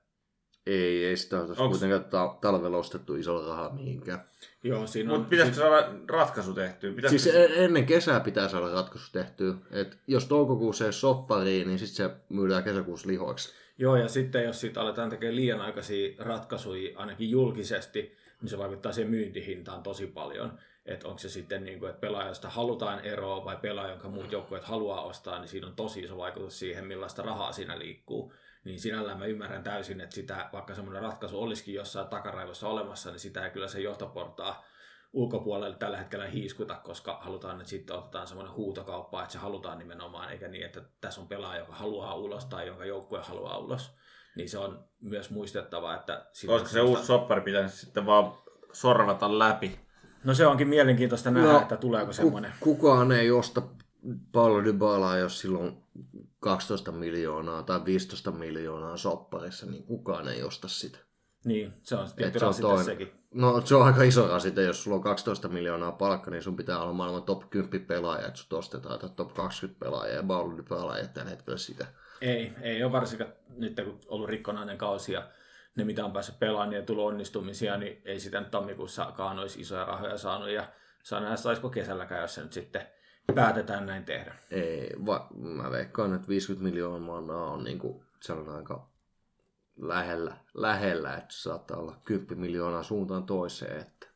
B: Ei, ei sitä olisi
A: Onks-
B: kuitenkaan ta- talvella ostettu isolla rahaa mihinkään.
C: Joo, siinä on...
A: Mutta pitäisikö saada ratkaisu tehtyä? Pitäisikö...
B: Siis e- ennen kesää pitää saada ratkaisu tehtyä. Et jos toukokuussa ei ole soppariin, niin sitten se myydään kesäkuussa lihoiksi.
C: Joo, ja sitten jos siitä aletaan tekemään liian aikaisia ratkaisuja, ainakin julkisesti, niin se vaikuttaa siihen myyntihintaan tosi paljon. Että onko se sitten niin kuin, että pelaajasta halutaan eroa vai pelaaja, jonka muut joukkueet haluaa ostaa, niin siinä on tosi iso vaikutus siihen, millaista rahaa siinä liikkuu. Niin sinällään mä ymmärrän täysin, että sitä, vaikka semmoinen ratkaisu olisikin jossain takaraivossa olemassa, niin sitä ei kyllä se johtoportaa ulkopuolelle tällä hetkellä hiiskuta, koska halutaan, että sitten otetaan semmoinen huutokauppa, että se halutaan nimenomaan, eikä niin, että tässä on pelaaja, joka haluaa ulos tai jonka joukkue haluaa ulos. Niin se on myös muistettava, että...
A: Olisiko se
C: semmoista-
A: uusi soppari pitänyt sitten vaan sorvata läpi?
C: No se onkin mielenkiintoista nähdä,
B: No,
C: että tuleeko semmoinen.
B: kukaan ei osta Paulo Dybalaa, jos silloin 12 miljoonaa tai 15 miljoonaa sopparissa, niin kukaan ei osta sitä.
C: Niin, se on sitten
B: se on toinen.
C: sekin.
B: No se on aika iso rasite, jos sulla on 12 miljoonaa palkka, niin sun pitää olla maailman top 10 pelaaja, että sut ostetaan, tai top 20 pelaaja, ja Dybala ei tällä hetkellä sitä.
C: Ei, ei ole varsinkaan nyt kun on ollut rikkonainen kausi ja ne mitä on päässyt pelaamaan ja tullut onnistumisia, niin ei sitä nyt tammikuussakaan olisi isoja rahoja saanut ja saa nähdä saisiko kesälläkään, jos se nyt sitten päätetään näin tehdä.
B: Ei, va, mä veikkaan, että 50 miljoonaa on niin kuin, sellainen aika lähellä, lähellä, että se saattaa olla 10 miljoonaa suuntaan toiseen. Että.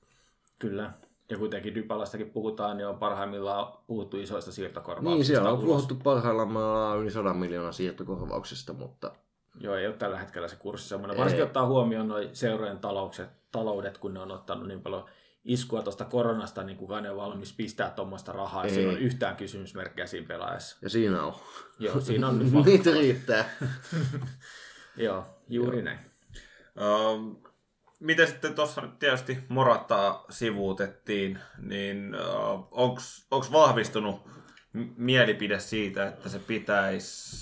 C: Kyllä. Ja kuitenkin Dybalastakin puhutaan, niin on parhaimmillaan puhuttu isoista siirtokorvauksista.
B: Niin, siellä on
C: ulos.
B: puhuttu parhaillaan yli 100 miljoonaa siirtokorvauksista, mutta
C: Joo, ei ole tällä hetkellä se kurssi semmoinen. Varsinkin ottaa huomioon noin seurojen taloukset, taloudet, kun ne on ottanut niin paljon iskua tuosta koronasta, niin kukaan ei ole valmis pistää tuommoista rahaa. Ei. Siinä on yhtään kysymysmerkkiä siinä pelaajassa.
B: ja siinä on.
C: Joo, siinä on nyt.
B: Niitä riittää.
C: Joo, juuri Joo. näin.
A: Öö, miten sitten tuossa nyt tietysti Morattaa sivuutettiin, niin öö, onko vahvistunut mielipide siitä, että se pitäisi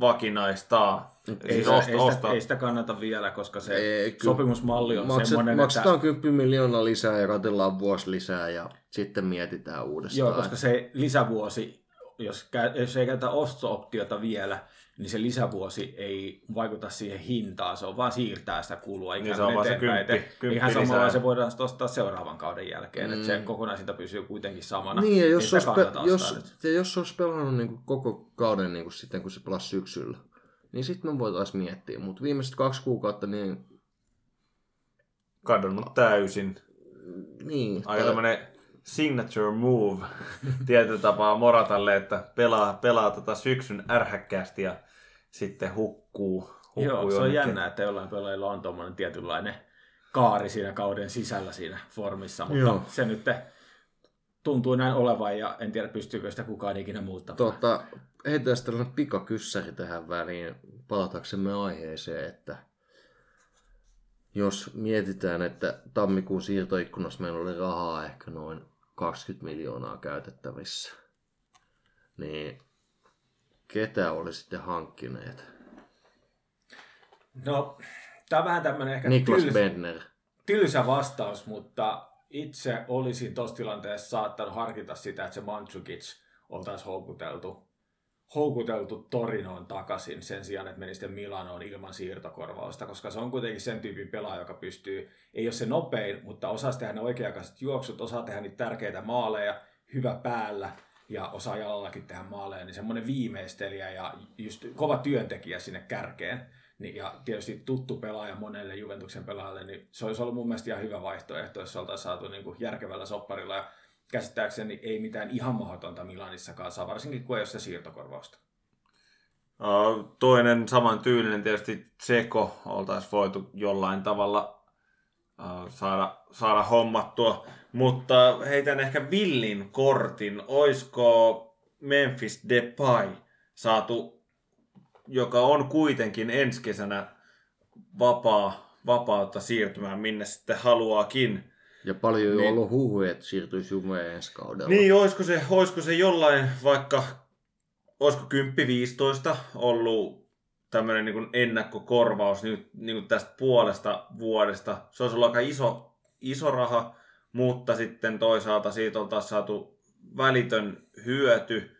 A: vakinaistaa?
C: Ei,
A: Siis
C: sitä,
A: ost-
C: ei, sitä,
A: ostaa-
C: ei sitä kannata vielä, koska se
B: Ei, kyllä.
C: sopimusmalli on
B: Makset,
C: semmoinen,
B: maksetaan
C: että...
B: 10 miljoonaa lisää ja katsellaan vuosi lisää ja sitten mietitään uudestaan.
C: Joo, koska se lisävuosi, jos, jos ei käytä osto-optiota vielä, niin se lisävuosi ei vaikuta siihen hintaan, se on vaan siirtää sitä kulua ikään
A: Niin se on vaan se kymppi- kymppi
C: Ihan
A: lisää.
C: samalla se voidaan ostaa seuraavan kauden jälkeen, mm. että se
B: Mm.
C: kokonaisuus pysyy kuitenkin samana.
B: Niin, ja jos,
C: sitä
B: olisi, pe- jos, ja jos olisi pelannut niin kuin koko kauden niin kuin sitten, kun se pelasi syksyllä, niin sitten me voitaisiin miettiä. Mutta viimeiset kaksi kuukautta, niin...
A: kadonnut täysin.
B: niin
A: Aika
B: tai-
A: tämmönen signature move tietyllä tapaa Moratalle, että pelaa, pelaa tota syksyn ärhäkkäästi ja sitten hukkuu. hukkuu
C: Joo, se on
A: jonnekin.
C: jännä, että jollain pelaajilla on tuommoinen tietynlainen kaari siinä kauden sisällä siinä formissa, mutta
B: Joo.
C: se nyt tuntuu näin olevan ja en tiedä pystyykö sitä kukaan ikinä muuttamaan.
B: Tota, heitään tällainen pikakyssäri tähän väliin, palataksemme aiheeseen, että jos mietitään, että tammikuun siirtoikkunassa meillä oli rahaa ehkä noin 20 miljoonaa käytettävissä, niin ketä olisitte hankkineet?
C: No, tämä on vähän tämmöinen ehkä
B: Niklas
C: tyls,
B: Bendner.
C: tylsä vastaus, mutta itse olisin tuossa tilanteessa saattanut harkita sitä, että se Mandzukic oltaisiin houkuteltu houkuteltu Torinoon takaisin sen sijaan, että meni sitten Milanoon ilman siirtokorvausta, koska se on kuitenkin sen tyypin pelaaja, joka pystyy, ei ole se nopein, mutta osaa tehdä ne oikea-aikaiset juoksut, osaa tehdä niitä tärkeitä maaleja, hyvä päällä ja osaa jalallakin tehdä maaleja, niin semmoinen viimeistelijä ja just kova työntekijä sinne kärkeen. Niin, ja tietysti tuttu pelaaja monelle Juventuksen pelaajalle, niin se olisi ollut mun mielestä ihan hyvä vaihtoehto, jos oltaisiin saatu niin kuin järkevällä sopparilla. Ja käsittääkseni ei mitään ihan mahdotonta Milanissakaan saa, varsinkin kun ei ole se siirtokorvausta.
A: Toinen saman tyylinen tietysti Seko oltaisiin voitu jollain tavalla saada, saada hommattua, mutta heitän ehkä villin kortin. Oisko Memphis Depay saatu, joka on kuitenkin ensi kesänä vapaa, vapautta siirtymään minne sitten haluaakin.
B: Ja paljon
A: Niin.
B: niin. ollut huhuja, että siirtyisi Jumeen ensi kaudella.
A: Niin, olisiko se, olisiko se jollain vaikka, olisiko 10-15 ollut tämmöinen niin ennakkokorvaus nyt niin kuin tästä puolesta vuodesta. Se olisi ollut aika iso, iso raha, mutta sitten toisaalta siitä oltaisiin saatu välitön hyöty.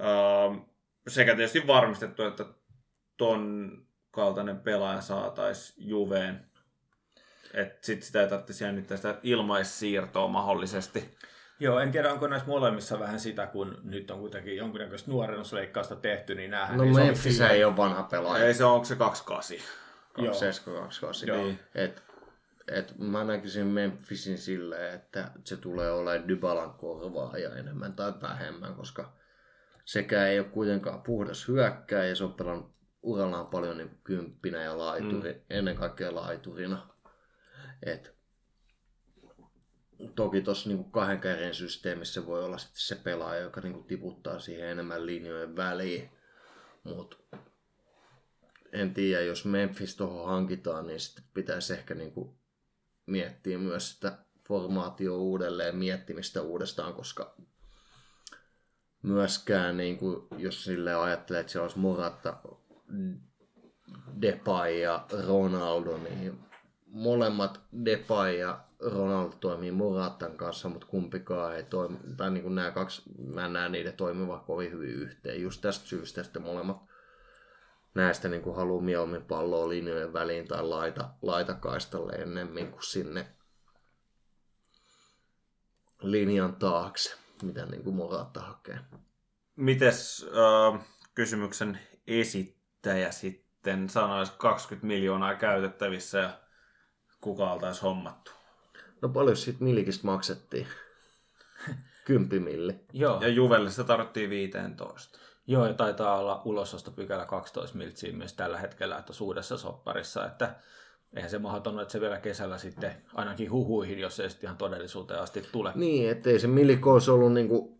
A: Ähm, sekä tietysti varmistettu, että ton kaltainen pelaaja saataisiin Juveen. Että sit sitä ei tarvitsisi jännittää sitä ilmaissiirtoa mahdollisesti.
C: Joo, en tiedä onko näissä molemmissa vähän sitä, kun nyt on kuitenkin jonkinnäköistä nuorennusleikkausta tehty, niin näähän
B: No
C: ei sovi
B: Memphis ei ole vanha pelaaja.
A: Ei se onko se 28.
C: Joo.
B: 27,
C: Joo.
A: Niin.
B: Et, et mä näkisin Memphisin silleen, että se tulee olemaan Dybalan korvaaja enemmän tai vähemmän, koska sekä ei ole kuitenkaan puhdas hyökkääjä, se on pelannut urallaan paljon niin kymppinä ja laituri, mm. ennen kaikkea laiturina. Et, toki tuossa niin kahden kärjen systeemissä voi olla sitten se pelaaja, joka niin tiputtaa siihen enemmän linjojen väliin. Mutta en tiedä, jos Memphis tuohon hankitaan, niin sitten pitäisi ehkä niinku miettiä myös sitä formaatio uudelleen, miettimistä uudestaan, koska myöskään, niinku, jos sille ajattelee, että siellä olisi Morata, Depay ja Ronaldo, niin molemmat Depay ja Ronaldo toimii Moratan kanssa, mutta kumpikaan ei toimi, tai niin kuin nämä kaksi, mä en näe niiden toimivan kovin hyvin yhteen. Just tästä syystä sitten molemmat näistä niin kuin haluaa mieluummin palloa linjojen väliin tai laita, laitakaistalle ennemmin kuin sinne linjan taakse, mitä niin kuin Morata hakee.
A: Mites äh, kysymyksen esittäjä sitten sanoisi 20 miljoonaa käytettävissä ja kuka oltaisi hommattu?
B: No paljon siitä Milikistä maksettiin? Kymppimilli.
C: Joo.
A: Ja Juvelle se tarvittiin 15.
C: Joo, ja taitaa olla ulososto pykälä 12 miltsiä myös tällä hetkellä että uudessa sopparissa, että eihän se mahdoton, että se vielä kesällä sitten ainakin huhuihin, jos ei sitten ihan todellisuuteen asti tule.
B: Niin, ettei se Miliko olisi ollut niinku...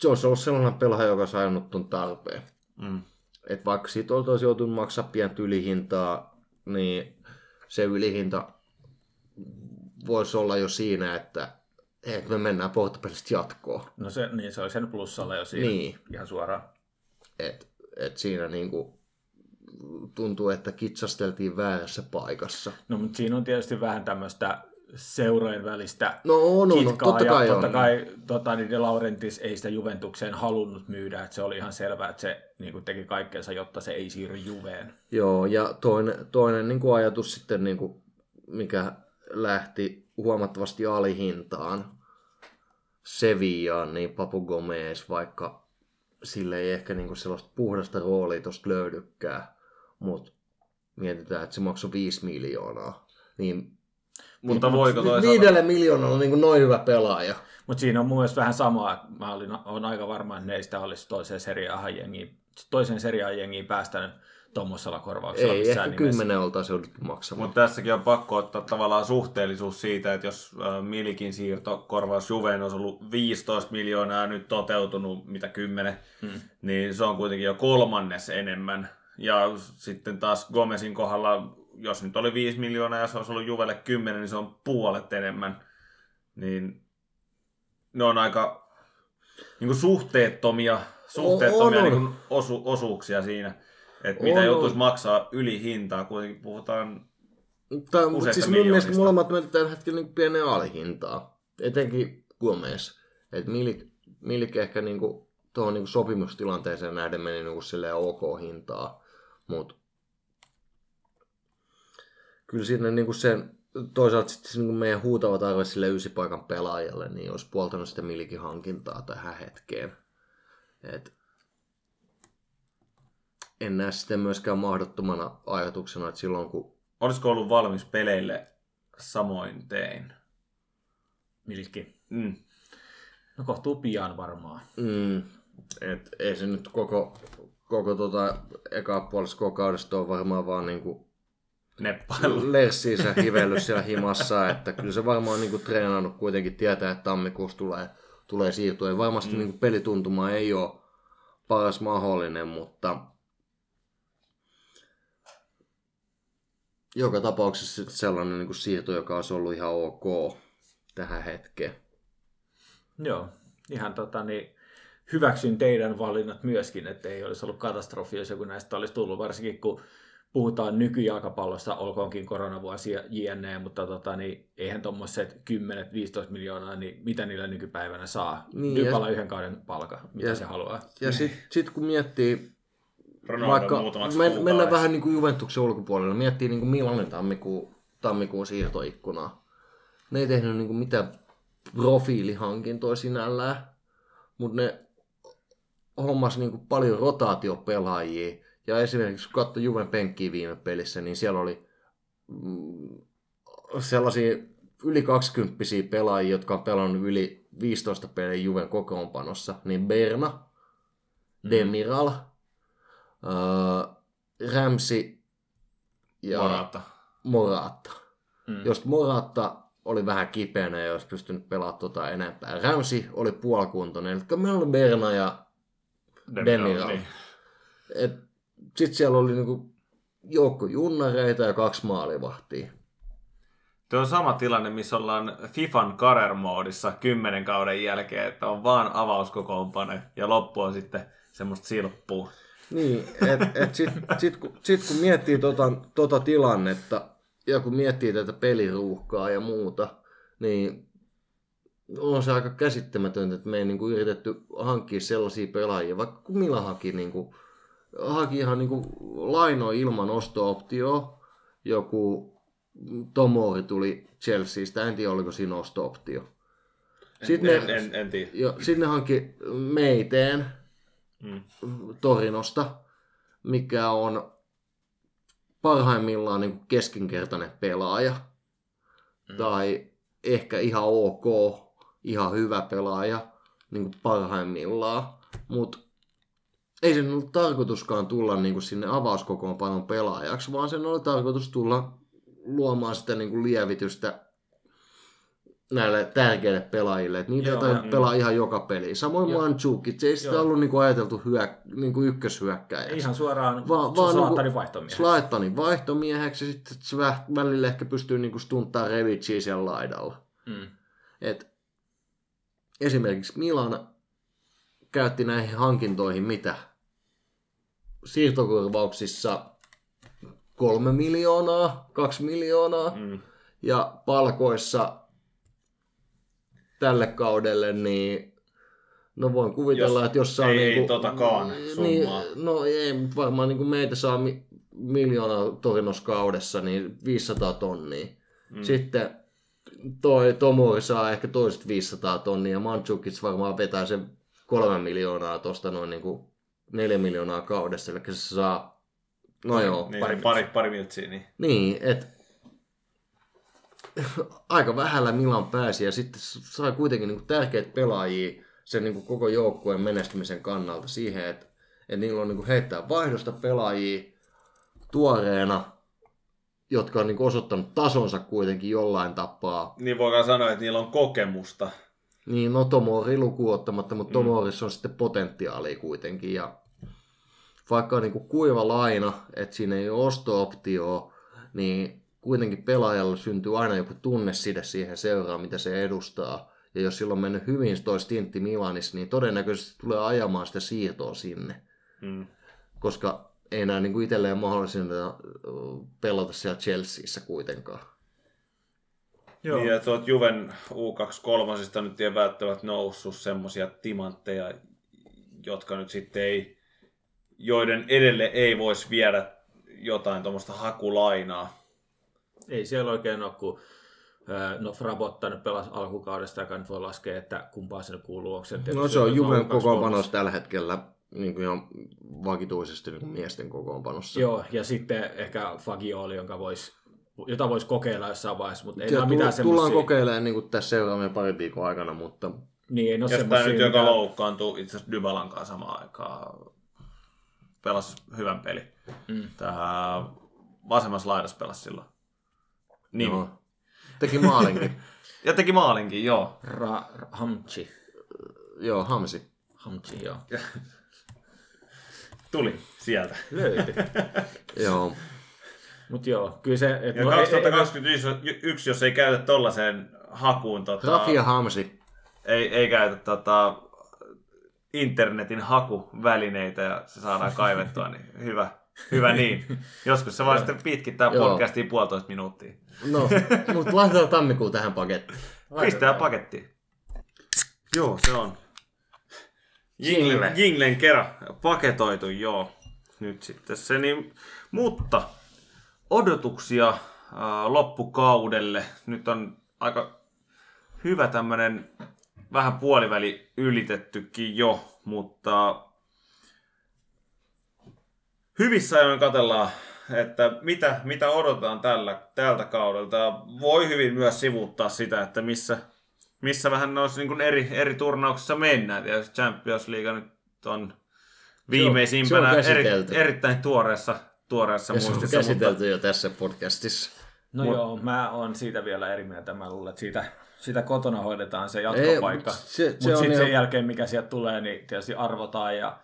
B: Se olisi ollut sellainen pelaaja, joka sai ton tarpeen.
A: Mm.
B: Et vaikka siitä oltaisiin joutunut maksaa pientä ylihintaa, niin se ylihinta voisi olla jo siinä, että, että me mennään Portopelistä jatkoon.
C: No se, niin se oli sen plussalla jo siinä
B: Niin.
C: ihan suoraan.
B: Et, et siinä niinku tuntuu, että kitsasteltiin väärässä paikassa.
C: No, mutta siinä on tietysti vähän tämmöistä seurojen välistä
B: No on, on,
C: kitkaa,
B: totta
C: ja
B: kai
C: totta
B: on.
C: kai tota, niin De Laurentis ei sitä Juventukseen halunnut myydä, että se oli ihan selvää, että se niin kuin teki kaikkeensa, jotta se ei siirry Juveen.
B: Joo, ja toinen, toinen niin kuin ajatus sitten, niin kuin, mikä lähti huomattavasti alihintaan. Sevillaan, niin Papu Gomez, vaikka sille ei ehkä niin kuin sellaista puhdasta roolia tuosta löydykään, mutta mietitään, että se maksoi 5 miljoonaa, niin
A: Mutta voiko toisaalta...
B: viidelle miljoonalla niin kuin noin hyvä pelaaja.
C: Mutta siinä on mun mielestä vähän samaa, että mä olin, olen aika varma, että ne ei sitä olisi toiseen seriaan jengiin, toiseen seriaan jengiin päästänyt tuommoisella korvauksella
B: Ei, ehkä
C: missään nimessä.
B: kymmenen oltaisiin jouduttu maksamaan.
A: Mutta tässäkin on pakko ottaa tavallaan suhteellisuus siitä, että jos Milikin siirtokorvaus Juveen olisi ollut 15 miljoonaa ja nyt toteutunut mitä 10,
C: Hmm.
A: niin se on kuitenkin jo kolmannes enemmän. Ja sitten taas Gomezin kohdalla, jos nyt oli 5 miljoonaa ja se olisi ollut Juvelle 10, niin se on puolet enemmän. Niin ne on aika niin kuin suhteettomia, suhteettomia
B: on, on.
A: niin kuin osu, osuuksia siinä. Että mitä joutuisi maksaa yli hintaa, kuitenkin puhutaan
B: Mutta mut
A: useista
B: siis mun mielestä molemmat menee tällä hetkellä niin pienen alihintaa. Etenkin Gomez. Et Milik, Milik ehkä niinku tuohon niin sopimustilanteeseen nähden meni niin silleen ok hintaa, mutta kyllä siinä niin kuin sen, toisaalta sitten niin kuin meidän huutava tarve sille ysipaikan pelaajalle, niin olisi puoltanut sitä milikin hankintaa tähän hetkeen. Et en näe sitä myöskään mahdottomana ajatuksena, että silloin kun
A: Olisiko ollut valmis peleille samoin tein?
C: Milkki.
A: Mm.
C: No kohtuu pian varmaan.
B: Mm, et ei se nyt koko, koko tota eka puolisko kaudesta ole varmaan vaan niinku
A: Neppailu.
B: lerssiinsä hivellyt siellä himassa, että kyllä se varmaan niinku treenannut kuitenkin tietää, että tammikuussa tulee, tulee siirtyä. Ja varmasti mm. niinku pelituntuma ei ole paras mahdollinen, mutta joka tapauksessa sellainen niinku siirto, joka olisi ollut ihan ok tähän hetkeen.
C: Joo, ihan tota niin, hyväksyn teidän valinnat myöskin, että ei olisi ollut katastrofi, jos joku näistä olisi tullut, varsinkin kun puhutaan nykyjalkapallosta, olkoonkin koronavuosi ja jne, mutta tota, niin, eihän tuommoiset 10-15 miljoonaa, niin mitä niillä nykypäivänä saa?
B: Niin,
C: Niin, Nypala yhden kauden palka, mitä
B: ja-
C: se haluaa.
B: Ja sitten sit kun miettii
A: Ronaldo
B: vaikka
A: muutamaksi
B: men, mennään vähän niin kuin Juventuksen ulkopuolelle, miettii niin kuin Milanin tammikuun, tammikuun siirtoikkunaa. Ne ei tehnyt niin kuin mitään profiilihankintoja sinällään, mutta ne hommas niin kuin paljon rotaatiopelaajia. Ja esimerkiksi kun katsoi Juven penkkiä viime pelissä, niin siellä oli mm, sellaisia yli 20 pelaajia, jotka on pelannut yli 15 peliä Juven kokoonpanossa, niin Berna, Demiral, äh, Ramsi ja
A: Morata.
B: Morata.
C: Mm.
B: Jos Morata oli vähän kipeänä ja olisi pystynyt pelaamaan tota enempää. Ramsi oli puolikuntoinen, eli meillä oli Berna ja Demiral.
A: Niin.
B: Sitten siellä oli niinku joukko junnareita ja kaksi maalivahtia.
A: Tuo on sama tilanne, missä ollaan FIFAn career-moodissa kymmenen kauden jälkeen, että on vaan avauskokoonpane ja loppu on sitten semmoista silppua.
B: Niin, et, et sit, sit, kun, sit kun miettii tota, tota tilannetta ja kun miettii tätä peliruuhkaa ja muuta, niin on se aika käsittämätöntä, että me ei niinku yritetty hankkia sellaisia pelaajia, vaikka kun Mila haki, niinku, haki ihan niinku laino ilman osto-optioa, joku Tomori tuli Chelseastä, en tiedä oliko siinä osto-optio. Sitten
A: En,
B: ne,
A: en, en tiedä.
B: jo, sitten ne hankki Meiteen,
A: Mm.
B: Torinosta, mikä on parhaimmillaan niin kuin keskinkertainen pelaaja. Mm. Tai ehkä ihan ok, ihan hyvä pelaaja niin kuin parhaimmillaan. Mutta ei sen ollut tarkoituskaan tulla niin kuin sinne avauskokoonpanon pelaajaksi, vaan sen oli tarkoitus tulla luomaan sitä niin kuin lievitystä näille tärkeille pelaajille. Et niitä ei
C: Joo,
B: tarvitse
A: mm.
B: pelaa ihan joka peli. Samoin
C: Joo.
B: Mandzukic, se ei sitä
C: Joo.
B: ollut niinku ajateltu hyö, niinku ykköshyökkäjäksi.
C: Ihan suoraan
B: Va-
C: Va-
B: vaan
C: Zlatanin
B: niinku
C: vaihtomieheksi.
B: Slaitanin vaihtomieheksi ja sitten se välillä ehkä pystyy niinku stunttaa Revicia siellä laidalla.
C: Mm.
B: Et esimerkiksi Milan käytti näihin hankintoihin mitä? Siirtokorvauksissa kolme miljoonaa, kaksi miljoonaa
A: Mm.
B: ja palkoissa tälle kaudelle, niin no voin kuvitella,
A: Jos
B: että jos saa
A: ei-
B: niinku,
A: totakaan summaa.
B: no ei, mutta varmaan niinku meitä saa mi- miljoona torinoskaudessa, niin 500 tonnia.
A: Mm.
B: Sitten toi Tomori saa ehkä toiset 500 tonnia, ja Mandzukic varmaan vetää sen kolme miljoonaa tosta noin niinku neljä miljoonaa kaudessa, eli se saa, no joo,
A: niin,
C: pari
A: pari, pari, miltsiä, niin.
B: niin, et aika vähällä Milan pääsi ja sitten sai kuitenkin niin tärkeitä pelaajia sen niin koko joukkueen menestymisen kannalta siihen, että, että niillä on niin heittää vaihdosta pelaajia tuoreena, jotka on niin osoittanut tasonsa kuitenkin jollain tapaa.
A: Niin voidaan sanoa, että niillä on kokemusta.
B: Niin, no Tomori lukuun ottamatta, mutta Tomorissa on sitten potentiaalia kuitenkin. Ja vaikka on niin kuin kuiva laina, että siinä ei ole osto-optioa, niin kuitenkin pelaajalle syntyy aina joku tunneside siihen seuraan, mitä se edustaa. Ja jos sillä on mennyt hyvin toi stintti Milanissa, niin todennäköisesti tulee ajamaan sitä siirtoa sinne.
A: Mm.
B: Koska ei näe niin kuin itselleen mahdollisena pelata siellä Chelseassa kuitenkaan.
C: Joo.
A: Niin, ja tuot Juven U23 nyt ei välttämättä noussut semmosia timantteja, jotka nyt sitten ei, joiden edelle ei voisi viedä jotain tuommoista hakulainaa.
C: Ei siellä oikein ole, kun no Frabotta nyt pelasi alkukaudesta, joka nyt voi laskea, että kumpaa sinne kuuluu. Onko se,
B: No se on Juven kokoonpanossa tällä hetkellä niin kuin ihan vakituisesti niin kuin miesten kokoonpanossa.
C: Joo, ja sitten ehkä Fagioli, jonka vois, jota voisi kokeilla jossain vaiheessa, mutta ei
B: tull-
C: mitään
B: tullaan
C: semmoisia.
B: kokeilemaan niin kuin tässä seuraavien parin viikon aikana, mutta
C: Niin, ei ole
A: Jos tämä nyt
C: semmoisia,
A: joka loukkaantuu itse asiassa Dybalan kanssa samaan aikaan, pelasi hyvän peli.
C: Mm.
A: Tämä vasemmassa laidassa pelasi silloin. Niin.
B: joo. teki maalinkin.
A: Ja teki maalinkin, joo.
C: Ra, ra, hamchi.
B: joo, Hamsi.
C: Hamchi, joo.
A: Tuli sieltä.
C: Löytyi.
B: Joo.
C: Mutta joo, kyllä se... Et
A: Ja
C: no, ei- ei-
A: 2021, jos ei käytä tollaiseen hakuun, tota,
B: Rafi ja Hamsi.
A: ei, ei käytä tota, internetin hakuvälineitä ja se saadaan kaivettua, niin hyvä, hyvä niin. Joskus se vaan sitten pitkittää podcastiin puolitoista minuuttia.
B: No, mutta laitetaan tammikuun tähän pakettiin.
A: Pistää pakettiin. Joo, se on.
B: Jingle.
A: Jinglen, jinglen kerran paketoitu, joo. Nyt sitten se, niin, mutta odotuksia äh, loppukaudelle. Nyt on aika hyvä tämmönen vähän puoliväli ylitettykin jo, mutta hyvissä ajoin katellaan, että mitä, mitä odotetaan tällä, tältä kaudelta. Voi hyvin myös sivuuttaa sitä, että missä, missä vähän noissa niin eri, eri turnauksissa mennään. Tietysti Champions League nyt on viimeisimpänä
B: se on
A: eri,
B: käsitelty.
A: erittäin tuoreessa, tuoreessa
B: Ja se on
A: muistissa. Mutta,
B: käsitelty jo tässä podcastissa.
C: No
A: Mut-
C: joo, mä oon siitä vielä eri mieltä. Mä luulen, että siitä, sitä kotona hoidetaan se jatkopaikka.
B: mut se- se
C: Mutta
B: on
C: sitten sen jälkeen, mikä sieltä tulee, niin tietysti arvotaan ja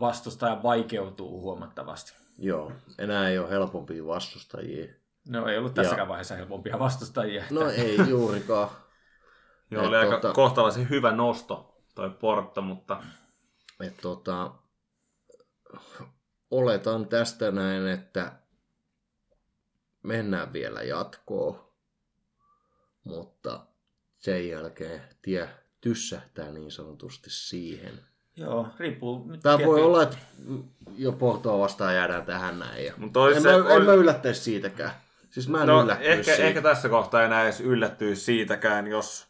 C: vastustaja vaikeutuu huomattavasti.
B: Joo, enää ei ole helpompia vastustajia.
C: No ei ollut tässäkään vaiheessa helpompia vastustajia.
B: No ei juurikaan.
A: joo, oli aika
B: tota-
A: kohtalaisen hyvä nosto toi Porto, mutta
B: Et tota, oletan tästä näin, että mennään vielä jatkoon, mutta sen jälkeen tie tyssähtää niin sanotusti siihen.
C: Joo, riippuu. nyt
B: Tämä
C: tietty-
B: voi olla, että jo Portoa vastaan jäädään tähän näin. Ja...
A: Olisi
B: En,
A: se,
B: mä, en
A: oli-
B: mä yllättäisi siitäkään. Siis mä en
A: No, ehkä,
B: siitä.
A: ehkä tässä kohtaa enää edes yllättyisi siitäkään, jos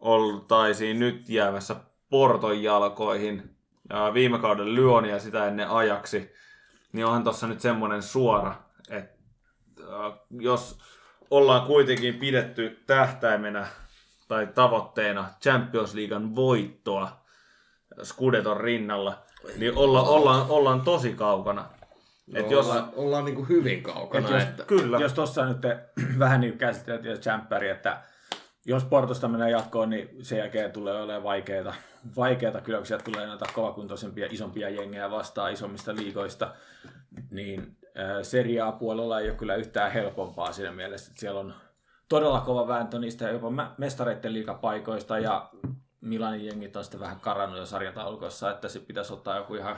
A: oltaisiin nyt jäämässä Porton jalkoihin. Ja viime kauden Lyoni ja sitä ennen ajaksi, niin onhan tuossa nyt semmoinen suora, että äh, jos ollaan kuitenkin pidetty tähtäimenä tai tavoitteena Champions Leaguean voittoa Scudeton rinnalla, niin olla, ollaan, ollaan tosi kaukana. Et jos,
B: ollaan, ollaan niin kuin hyvin kaukana.
C: Et jos,
B: että...
A: kyllä.
C: Jos tuossa nyt vähän niin käsiteltiin Champperi, että jos Portosta menee jatkoon, niin sen jälkeen tulee olemaan vaikeita, vaikeita kyllä, kun sieltä tulee näitä kovakuntoisempia, isompia jengejä vastaan isommista liigoista, niin äh, Serie A-puolella ei ole kyllä yhtään helpompaa siinä mielessä, että siellä on todella kova vääntö niistä jopa mestareiden liigapaikoista ja Milanin jengit on sitten vähän karannut jo sarjataulukossa, että se pitäisi ottaa joku ihan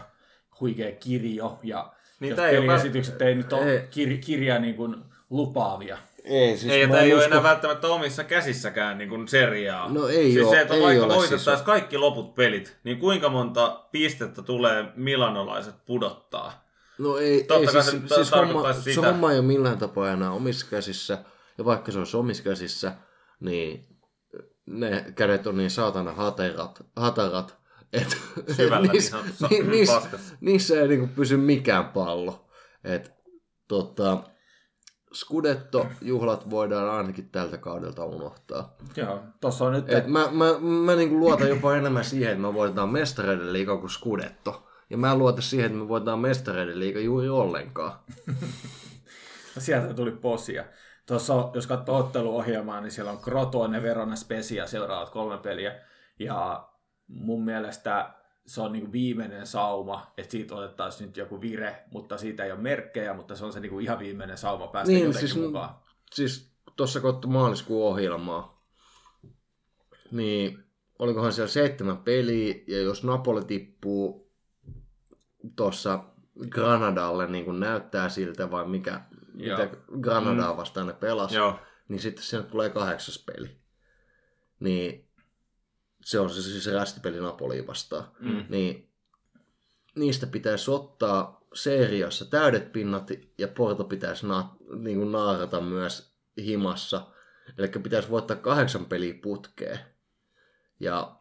C: huikea kirjo ja
A: Niin
C: jos
A: tää ei ole
C: peliesitykset ei nyt ole
B: Ei.
C: kir- kirja niin kuin lupaavia.
B: Ei, siis
A: Ei, ja
B: mä
A: tämä ei
B: en
A: ole
B: usko-
A: enää välttämättä omissa käsissäkään niin kuin seriaa.
B: No ei
A: siis
B: oo-
A: se, että
B: ei
A: vaikka
B: ole
A: voitettaisiin
B: siis-
A: kaikki loput pelit, niin kuinka monta pistettä tulee milanolaiset pudottaa?
B: No ei,
A: Totta
B: ei
A: kai
B: siis,
A: se
B: siis homma,
A: tarkoittaisi
B: se
A: sitä.
B: homma ei ole millään tapaa enää omissa käsissä. Ja vaikka se olisi omissa käsissä, niin ne kädet on niin saatana haterat, hatarat, että niissä,
A: niin
B: niissä, niissä ei niinku pysy mikään pallo. Et, tota, Scudetto-juhlat voidaan ainakin tältä kaudelta unohtaa.
C: Joo, on nyt...
B: Et mä mä, mä niinku luotan jopa enemmän siihen, että me voitetaan mestareiden liiga kuin Scudetto. Ja mä luotan siihen, että me voitetaan mestareiden liiga juuri ollenkaan.
C: Sieltä tuli posia. Tuossa, jos katsoo otteluohjelmaa, niin siellä on Crotone, Verona, Spezia seuraavat kolme peliä. Ja mun mielestä se on niin viimeinen sauma, että siitä otettaisiin nyt joku vire, mutta siitä ei ole merkkejä, mutta se on se niin ihan viimeinen sauma päästä
B: Niin,
C: jotenkin
B: siis-
C: mukaan.
B: Siis tuossa katso maaliskuun ohjelmaa, niin olikohan siellä seitsemän peliä, ja jos Napoli tippuu tuossa Granadalle, niin kuin näyttää siltä, vai mikä, Mitä Granadaa vastaan ne pelas,
A: Joo.
B: niin sitten sinne tulee kahdeksas peli. Niin se on se siis rästipeli Napoliin vastaan.
A: Mm.
B: Niin niistä pitäisi ottaa seriassa täydet pinnat ja Porto pitäisi na- niin kuin naarata myös himassa. Eli pitäisi voittaa kahdeksan peliä putkeen. Ja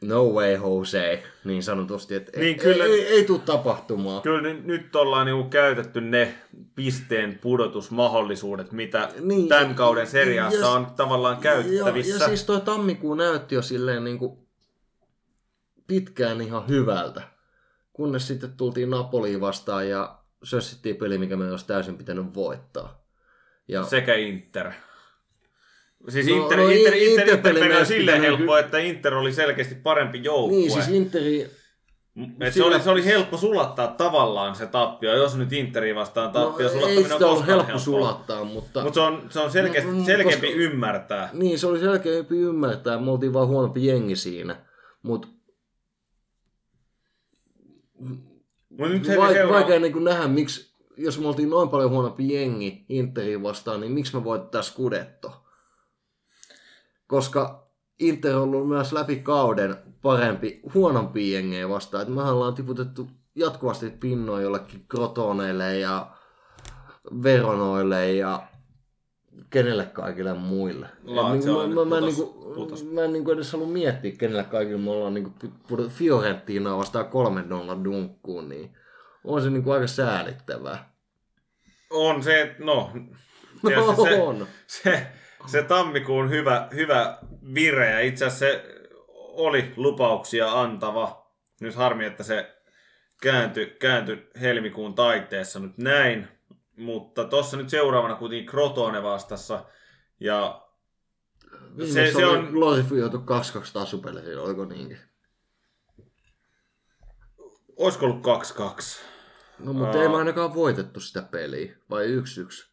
B: no way Jose, niin sanotusti, että
A: Niin,
B: ei,
A: kyllä-
B: ei, ei, ei tule tapahtumaan.
A: Kyllä nyt, nyt ollaan niinku käytetty ne pisteen pudotusmahdollisuudet, mitä
B: Niin.
A: niin. tämän kauden seriassa
B: Ja-
A: on tavallaan
B: Ja,
A: käytettävissä.
B: ja siis toi tammikuu näytti jo silleen niin kuin pitkään ihan hyvältä. Kunnes sitten tultiin Napoliin vastaan ja sössittiin peli, mikä meidän olisi täysin pitänyt voittaa. Ja
A: Sekä Inter. Siis
B: No,
A: Inter,
B: no,
A: Inter, Inter,
B: Inter-
A: Inter, on silleen
B: pitänyt
A: helppo, että Inter oli selkeästi parempi joukkue.
B: niin, siis Interi,
A: Et se, oli, se oli helppo sulattaa tavallaan se tappio. Jos nyt Interi vastaan
B: no,
A: tappio,
B: ei
A: sulattaminen
B: sitä
A: on koskaan
B: helppo sulattaa, mutta
A: Mutta se on, se on selkeästi,
B: mm,
A: selkeämpi
B: koska-
A: ymmärtää.
B: niin, se oli selkeämpi ymmärtää, me oltiin vaan huonompi jengi siinä. Mutta
A: Mut nyt heti
B: Vaik-
A: seuraava-
B: vaikea niin nähdä, miksi, jos me oltiin noin paljon huonompi jengi Interiin vastaan, niin miksi me voittaa Scudetto? Koska Inter on ollut myös läpi kauden parempi, huonompi jengejä vastaan. Et mehän ollaan tiputettu jatkuvasti pinnoja jollekin Crotoneille ja Veronoille ja kenelle kaikille muille. Niinku
A: oli
B: mä, mä, mä,
A: putos-
B: niinku,
A: putos.
B: mä en niinku edes halua miettiä, kenelle kaikille me ollaan niinku Fiorentinaa vastaan kolme nolla dunkkuun, niin on se niinku aika säälittävää.
A: On se, no,
B: No
A: se,
B: on.
A: se, se tammikuun hyvä, hyvä vire ja itse asiassa se oli lupauksia antava. Nyt harmi, että se kääntyi, kääntyi helmikuun taiteessa nyt näin. Mutta tuossa nyt seuraavana kuitenkin Crotone vastassa. Ja
B: Se,
A: se, se on,
B: glorifioitu 2-2 tasupeliä, oliko niinkin?
A: olisiko ollut 2-2?
B: No mutta
A: Aa.
B: ei me ainakaan voitettu sitä peliä, vai 1-1.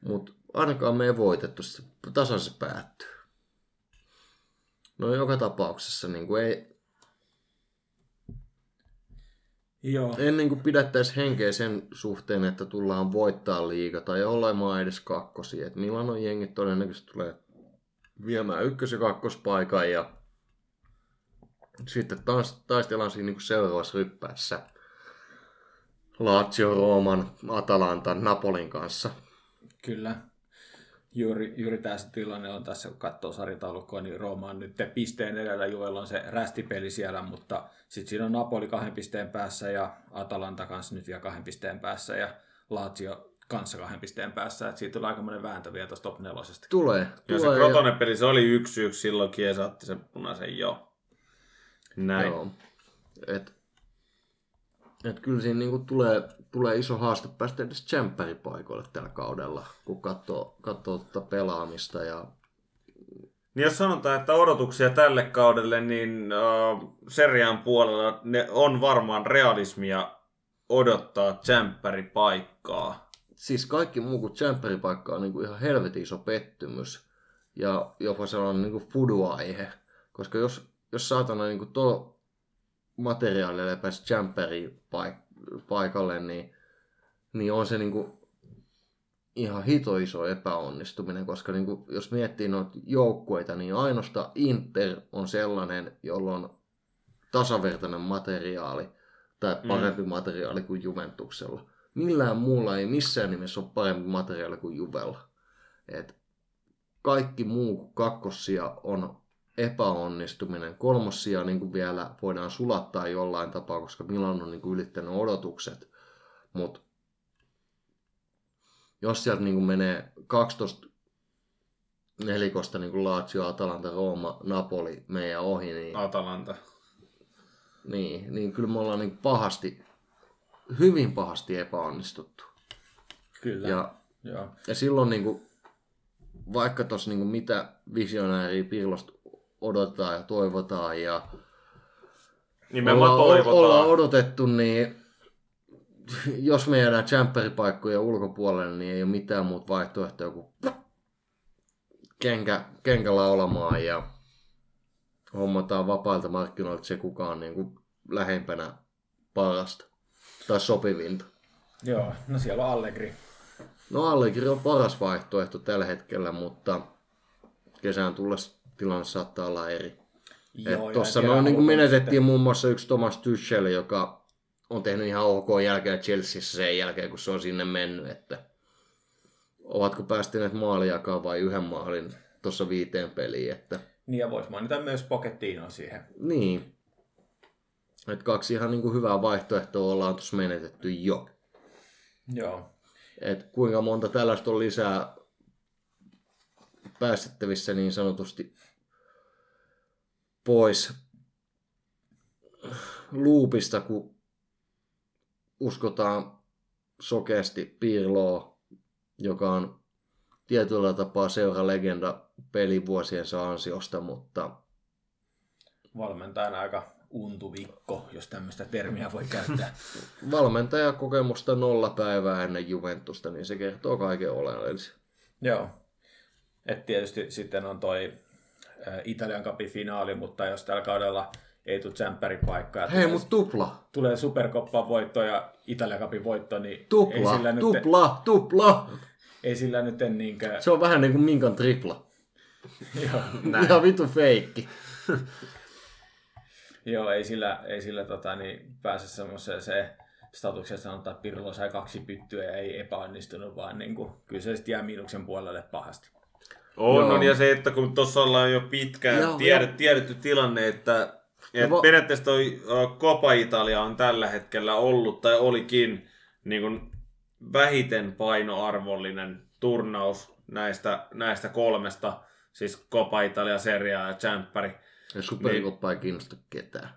B: Mutta ainakaan me ei voitettu, sitä tasan se päättyy. No joka tapauksessa niin kuin ei,
C: Joo.
B: en niin kuin pidättäisi henkeä sen suhteen, että tullaan voittaa liiga tai olemaan edes kakkosia. Et Milanon jengi todennäköisesti tulee viemään ykkös- ja kakkospaikan ja sitten taas taistellaan siinä niin kuin seuraavassa ryppäässä Lazio, Rooman, Atalantan, Napolin kanssa.
C: Kyllä. Juuri, juuri tässä tilanne on tässä, kun katsoo sarjataulukkoa, niin Rooma on nyt pisteen edellä, Juella on se rästipeli siellä, mutta sitten siinä on Napoli kahden pisteen päässä ja Atalanta kanssa nyt vielä kahden pisteen päässä ja Lazio kanssa kahden pisteen päässä, että siitä tulee aikamoinen vääntö vielä tuosta top nelosesta.
B: Tulee.
A: Ja se
B: tulee
A: Crotone-peli, se oli 1-1, silloin Kiesa otti sen punaisen jo. Näin.
B: Joo. Et, et kyllä siinä niinku tulee, tulee iso haaste päästä edes paikoille tällä kaudella, kun katsoo, katsoo tuota pelaamista. Ja...
A: Niin jos sanotaan, että odotuksia tälle kaudelle, niin äh, serian puolella ne on varmaan realismia odottaa paikkaa.
B: Siis kaikki muu kuin paikka on niinku ihan helvetin iso pettymys. Ja jopa sellainen niinku fudu-aihe. Koska jos, jos saatana niinku tuo materiaalille pääsi Champeriin paik- paikalle, niin, niin on se niinku ihan hito iso epäonnistuminen, koska niinku, jos miettii noita joukkueita, niin ainoastaan Inter on sellainen, jolla on tasavertainen materiaali tai parempi mm. materiaali kuin Juventuksella. Millään muulla ei missään nimessä ole parempi materiaali kuin Juvella. Et kaikki muu kuin kakkossia on epäonnistuminen. Kolmossia niin kuin vielä voidaan sulattaa jollain tapaa, koska Milan on niin kuin ylittänyt odotukset. Mutta jos sieltä niin kuin menee 12 nelikosta niin kuin Lazio, Atalanta, Rooma, Napoli meidän ohi, niin,
A: Atalanta.
B: niin, niin kyllä me ollaan niin pahasti, hyvin pahasti epäonnistuttu.
C: Kyllä.
B: Ja,
C: Joo.
B: ja silloin niin kuin, vaikka tuossa niin mitä visionääriä Pirlosta odotetaan ja toivotaan ja
A: Nimenomaan
B: ollaan,
A: toivotaan.
B: ollaan odotettu, niin jos me jäädään paikkoja ulkopuolelle, niin ei ole mitään muuta vaihtoehtoa kuin kenkä, kenkä laulamaan ja hommataan vapailta markkinoilta se kukaan niin kuin lähempänä parasta tai sopivinta.
C: Joo, no siellä on Allegri.
B: No Allegri on paras vaihtoehto tällä hetkellä, mutta kesään tullessa tilanne saattaa olla eri. Tuossa noin niin
C: haluaako
B: menetettiin
C: sitten-
B: muun muassa yksi Thomas Tuchel, joka on tehnyt ihan ok jälkeä Chelseassa sen jälkeen, kun se on sinne mennyt. Että ovatko päästyneet maaliakaan vai yhden maalin tuossa viiteen peliin. Että,
C: Niin ja voisi mainita myös Pochettino siihen.
B: niin. Et kaksi ihan niin kuin hyvää vaihtoehtoa ollaan tuossa menetetty jo.
C: Joo.
B: Et kuinka monta tällaista on lisää päästettävissä niin sanotusti pois luupista, kun uskotaan sokeasti Pirloa, joka on tietyllä tapaa seuralegenda pelivuosiensa ansiosta, mutta
C: Valmentajana aika untuvikko, jos tämmöistä termiä voi käyttää.
B: valmentajakokemusta nolla päivää ennen Juventusta, niin se kertoo kaiken oleellisen.
C: Joo. Et tietysti sitten on toi ä, Italian Cupin finaali, mutta jos tällä kaudella ei tule tsemppäripaikkaa
B: Hei,
C: tulee,
B: mut tupla!
C: tulee Superkoppan voitto ja Italian Cupin voitto, niin ei
B: Tupla,
C: sillä, nyt,
B: tupla, tupla!
C: ei sillä nyt niinkö...
B: Se on vähän niin kuin Minkan tripla.
C: Joo,
B: Ihan vitu feikki.
C: joo, ei sillä, ei sillä tota, niin pääse semmoiseen se statukseen sanotaan, että Pirlo sai kaksi pyttyä ja ei epäonnistunut, vaan niin kuin, kyllä se sitten jää miinuksen puolelle pahasti.
A: On,
B: Joo.
A: on, ja se, että kun tuossa ollaan jo pitkään
B: Joo,
A: tiedet,
B: joo.
A: tiedetty tilanne, että et
B: va-
A: periaatteessa toi Copa Italia on tällä hetkellä ollut tai olikin niin kuin vähiten painoarvollinen turnaus näistä, näistä kolmesta, siis Copa Italia, Serie A ja Champpari.
B: Ja superkoppa ei kiinnosta ketään.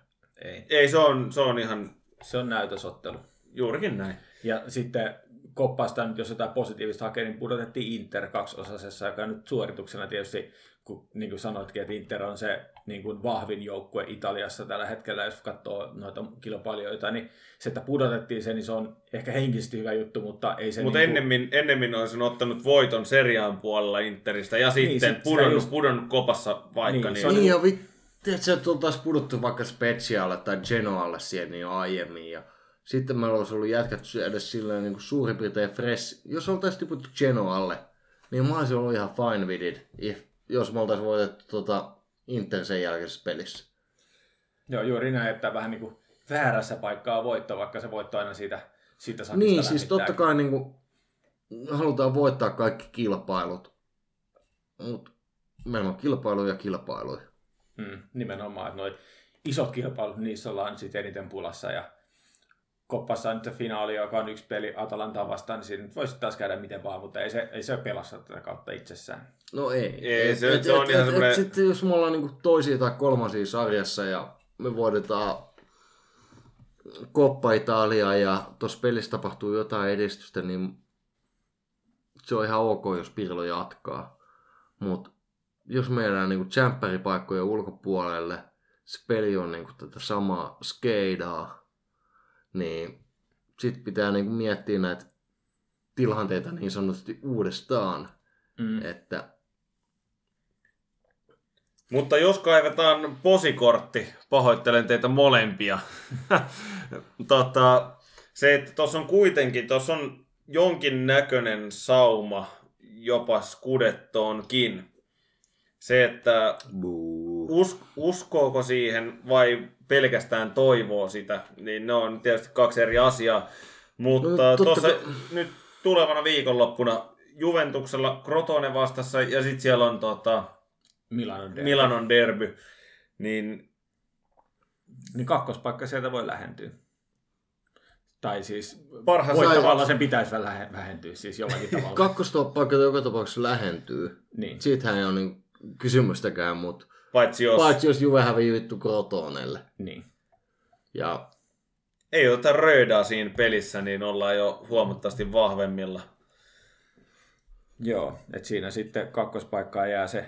C: Ei.
A: Ei, se on, se on ihan
C: Se on näytösottelu.
A: juurikin näin.
C: Ja sitten koppasta nyt, jos jotain positiivista hakee, niin pudotettiin Inter kaksosasessa, joka nyt suorituksena tietysti, kun niin kuin sanoitkin, että Inter on se niin kuin vahvin joukkue Italiassa tällä hetkellä, jos katsoo noita kilpailijoita, niin se, että pudotettiin se, niin se on ehkä henkisesti hyvä juttu, mutta ei se...
A: Mutta
C: niin kuin,
A: ennemmin, ennemmin olisin ottanut voiton seriaan puolella Interistä ja sitten
C: Niin, sit
A: pudonnut,
C: just-
A: pudonnut kopassa vaikka.
C: Niin,
A: Niin,
C: se on
B: Niin, ja vit... Tiedätkö, että oltaisiin pudottu vaikka Specialle tai Genoalle siihen niin jo aiemmin. Ja sitten meillä olisi ollut jätkät edes silleen niin kuin suurin piirtein fresh. Jos oltaisiin tiputtu Genoalle, niin mä olisin ollut ihan fine with it, if, jos me oltaisiin voitettu tota Inter sen jälkeisessä pelissä.
C: Joo, juuri näin, että vähän niin kuin väärässä paikkaa voitto, vaikka se voitto aina siitä, siitä sakista
B: Niin, siis totta kai niin kuin, halutaan voittaa kaikki kilpailut, mutta meillä on kilpailuja ja kilpailuja.
C: Mm, nimenomaan, että noi isot kilpailut, niissä ollaan sitten eniten pulassa ja Koppassa on nyt se finaali, joka on yksi peli Atalantaa vastaan, niin siinä nyt voisi taas käydä miten vaan, mutta ei se, ei se pelasta tätä kautta itsessään.
B: No ei.
A: Ei, se- se on ihan semmoinen-
B: Sitten jos me ollaan niinku toisia tai kolmansia sarjassa ja me voidetaan Koppa Italia ja tuossa pelissä tapahtuu jotain edistystä, niin se on ihan ok, jos Pirlo jatkaa. Mutta jos meidän niinku tsemppäripaikkojen ulkopuolelle se peli on niinku tätä samaa skeidaa, niin sitten pitää niinku miettiä näitä tilanteita niin sanotusti uudestaan,
C: Mm.
B: että
A: Mutta jos kaivetaan posikortti, pahoittelen teitä molempia. tota, se, että tuossa on kuitenkin, tuossa on jonkin näköinen sauma jopa skudettoonkin. Se, että
B: Buu.
A: Us, uskooko siihen vai pelkästään toivoo sitä, niin ne on tietysti kaksi eri asiaa. Mutta
B: No,
A: tuossa nyt tulevana viikonloppuna Juventuksella Crotone vastassa ja sitten siellä on tota,
C: Milanon derby.
A: Milanon derby, niin
C: Niin kakkospaikka sieltä voi lähentyä. Tai siis
A: Parhaassa tapauksessa-
C: sen pitäisi vähentyä siis jollakin tavalla.
B: Kakkostoppaikka joka tapauksessa lähentyy.
C: niin.
B: Siitähän ei ole niin kysymystäkään, mutta
A: paitsi jos
B: paitsi jos Juve hävii vittu Crotonelle.
C: niin.
B: Ja
A: ei ota röödaa siinä pelissä, niin ollaan jo huomattavasti vahvemmilla.
C: Joo, että siinä sitten kakkospaikkaan jää se,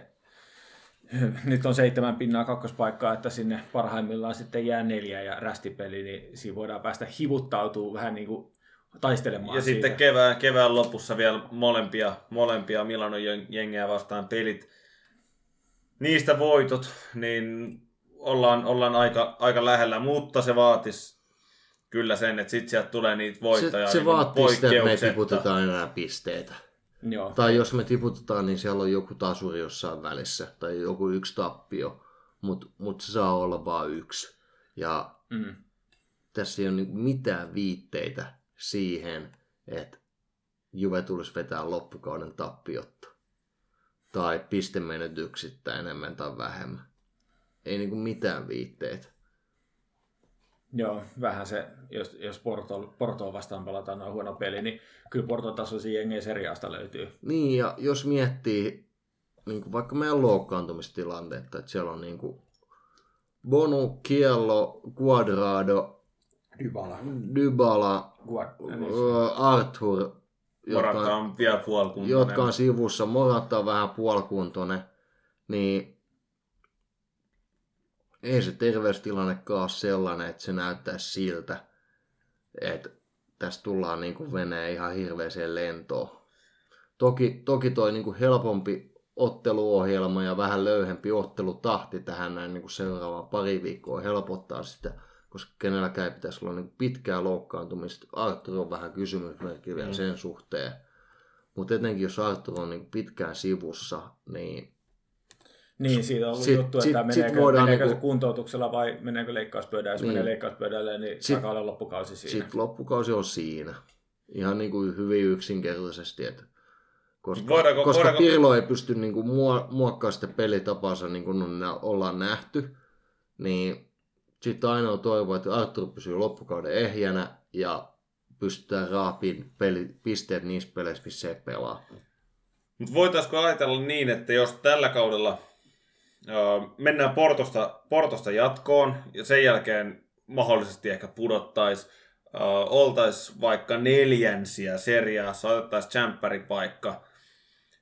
C: nyt on seitsemän pinnaa kakkospaikkaa, että sinne parhaimmillaan sitten jää neljä ja rästipeli, niin siinä voidaan päästä hivuttautuu vähän niin kuin taistelemaan
A: Ja
C: siitä.
A: sitten kevään, kevään lopussa vielä molempia, molempia Milanon jen- jengejä vastaan pelit. Niistä voitot, niin ollaan, ollaan aika, aika lähellä, mutta se vaatisi kyllä sen, että sitten sieltä tulee niitä voittajia.
B: se, se
A: niin
B: vaatii sitä, että me ei
A: poikkeuksetta.
B: tiputeta enää pisteitä.
C: Joo,
B: Tai jos me tiputetaan, niin siellä on joku tasuri jossain välissä. Tai joku yksi tappio. mutta mut se saa olla vain yksi. Ja
C: Mm.
B: tässä ei ole niinku mitään viitteitä siihen, että Juve tulisi vetää loppukauden tappiotta. Tai pistemenetyksittä enemmän tai vähemmän. Ei niinku mitään viitteitä.
C: Joo, vähän se, jos, jos Porto, Portoa vastaan pelataan noin huono peli, niin kyllä Porton tasoisia jengejä seriasta löytyy.
B: Niin, ja jos miettii niin kuin vaikka meidän loukkaantumistilanteetta, että siellä on niin kuin Bonu, Kiello, Quadrado,
C: Dybala.
B: Dybala,
C: Guard,
B: ö, Arthur,
A: Morata
B: jotka,
A: on vielä puolikuntoinen.
B: jotka on sivussa, Morata on vähän puolikuntoinen, niin ei se terveystilannekaan ole sellainen, että se näyttäisi siltä, että tästä tullaan niin kuin veneen ihan hirveeseen lentoon. Toki, toki toi niin kuin helpompi otteluohjelma ja vähän löyhempi ottelutahti tähän näin niin kuin seuraavaan pari viikkoa helpottaa sitä, koska kenelläkään ei pitäisi olla niin pitkää loukkaantumista. Arthur on vähän kysymysmerkki vielä
A: Mm.
B: sen suhteen. Mutta etenkin jos Arthur on niin pitkään sivussa, niin
C: Niin, siitä on ollut
B: Sit-
C: juttu,
B: sit-
C: että
B: sit
C: meneekö,
B: voidaan
C: meneekö
B: niinku-
C: se kuntoutuksella vai meneekö leikkauspöydälle. Jos
B: Niin.
C: menee leikkauspöydälle, niin
B: Sit-
C: alkaa olla loppukausi siinä.
B: sitten loppukausi on siinä. Ihan niin kuin hyvin yksinkertaisesti, että koska,
A: Voidaanko-
B: koska
A: voidaanko-
B: Pirlo ei pysty niin kuin muokkaamaan sitä pelitapansa niin kuin on- ollaan nähty, niin sitten ainoa toivo, että Arthur pysyy loppukauden ehjänä ja pystytään raapin peli, pisteet niissä peleissä, missä se pelaa.
A: Mutta voitaisiko ajatella niin, että jos tällä kaudella ö, mennään Portosta, Portosta jatkoon ja sen jälkeen mahdollisesti ehkä pudottaisi, oltaisi vaikka neljänsiä seriaassa, otettaisiin tsemppäripaikka,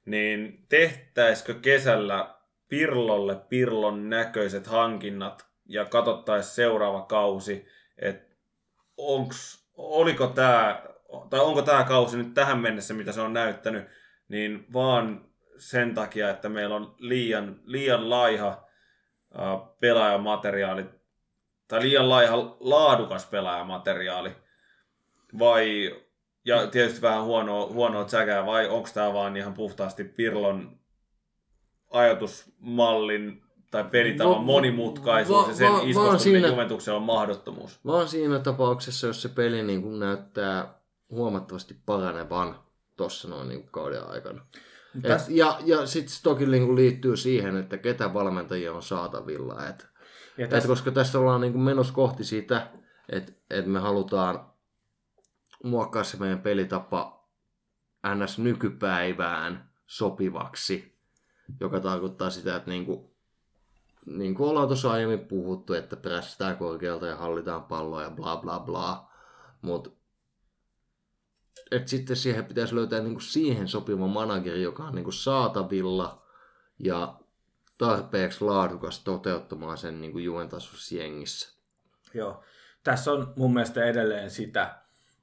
A: niin tehtäisikö kesällä Pirlolle Pirlon näköiset hankinnat ja katsottaisiin seuraava kausi, että onks, oliko tämä, tai onko tämä kausi nyt tähän mennessä, mitä se on näyttänyt, niin vaan sen takia, että meillä on liian, liian laiha pelaajamateriaali, tai liian laiha laadukas pelaajamateriaali, vai, ja tietysti vähän huonoa, huonoa tsäkää, vai onko tämä vaan ihan puhtaasti Pirlon ajatusmallin tai pelitavan
B: Va-
A: monimutkaisuus
B: va-
A: ja sen
B: va-
A: iskostuminen
B: siinä-
A: Juventuksen on mahdottomuus.
B: Vaan siinä tapauksessa, jos se peli niin kuin näyttää huomattavasti paranevan tuossa noin niin kuin kauden aikana. Et,
C: Täs-
B: ja ja sitten se toki niin kuin liittyy siihen, että ketä valmentajia on saatavilla. Et,
C: Ja
B: et
C: tässä,
B: koska tässä ollaan niin kuin menossa kohti sitä, että et me halutaan muokkaa se meidän pelitapa ns. nykypäivään sopivaksi, joka tarkoittaa sitä, että niin kuin, niin kuin ollaan tuossa aiemmin puhuttu, että prässitään korkealta ja hallitaan palloa ja bla bla bla, mutta et sitten siihen pitäisi löytää niin kuin siihen sopiva manageri, joka on niin kuin saatavilla ja tarpeeksi laadukas toteuttamaan sen niin kuin Juventus jengissä.
C: Joo. Tässä on mun mielestä edelleen sitä,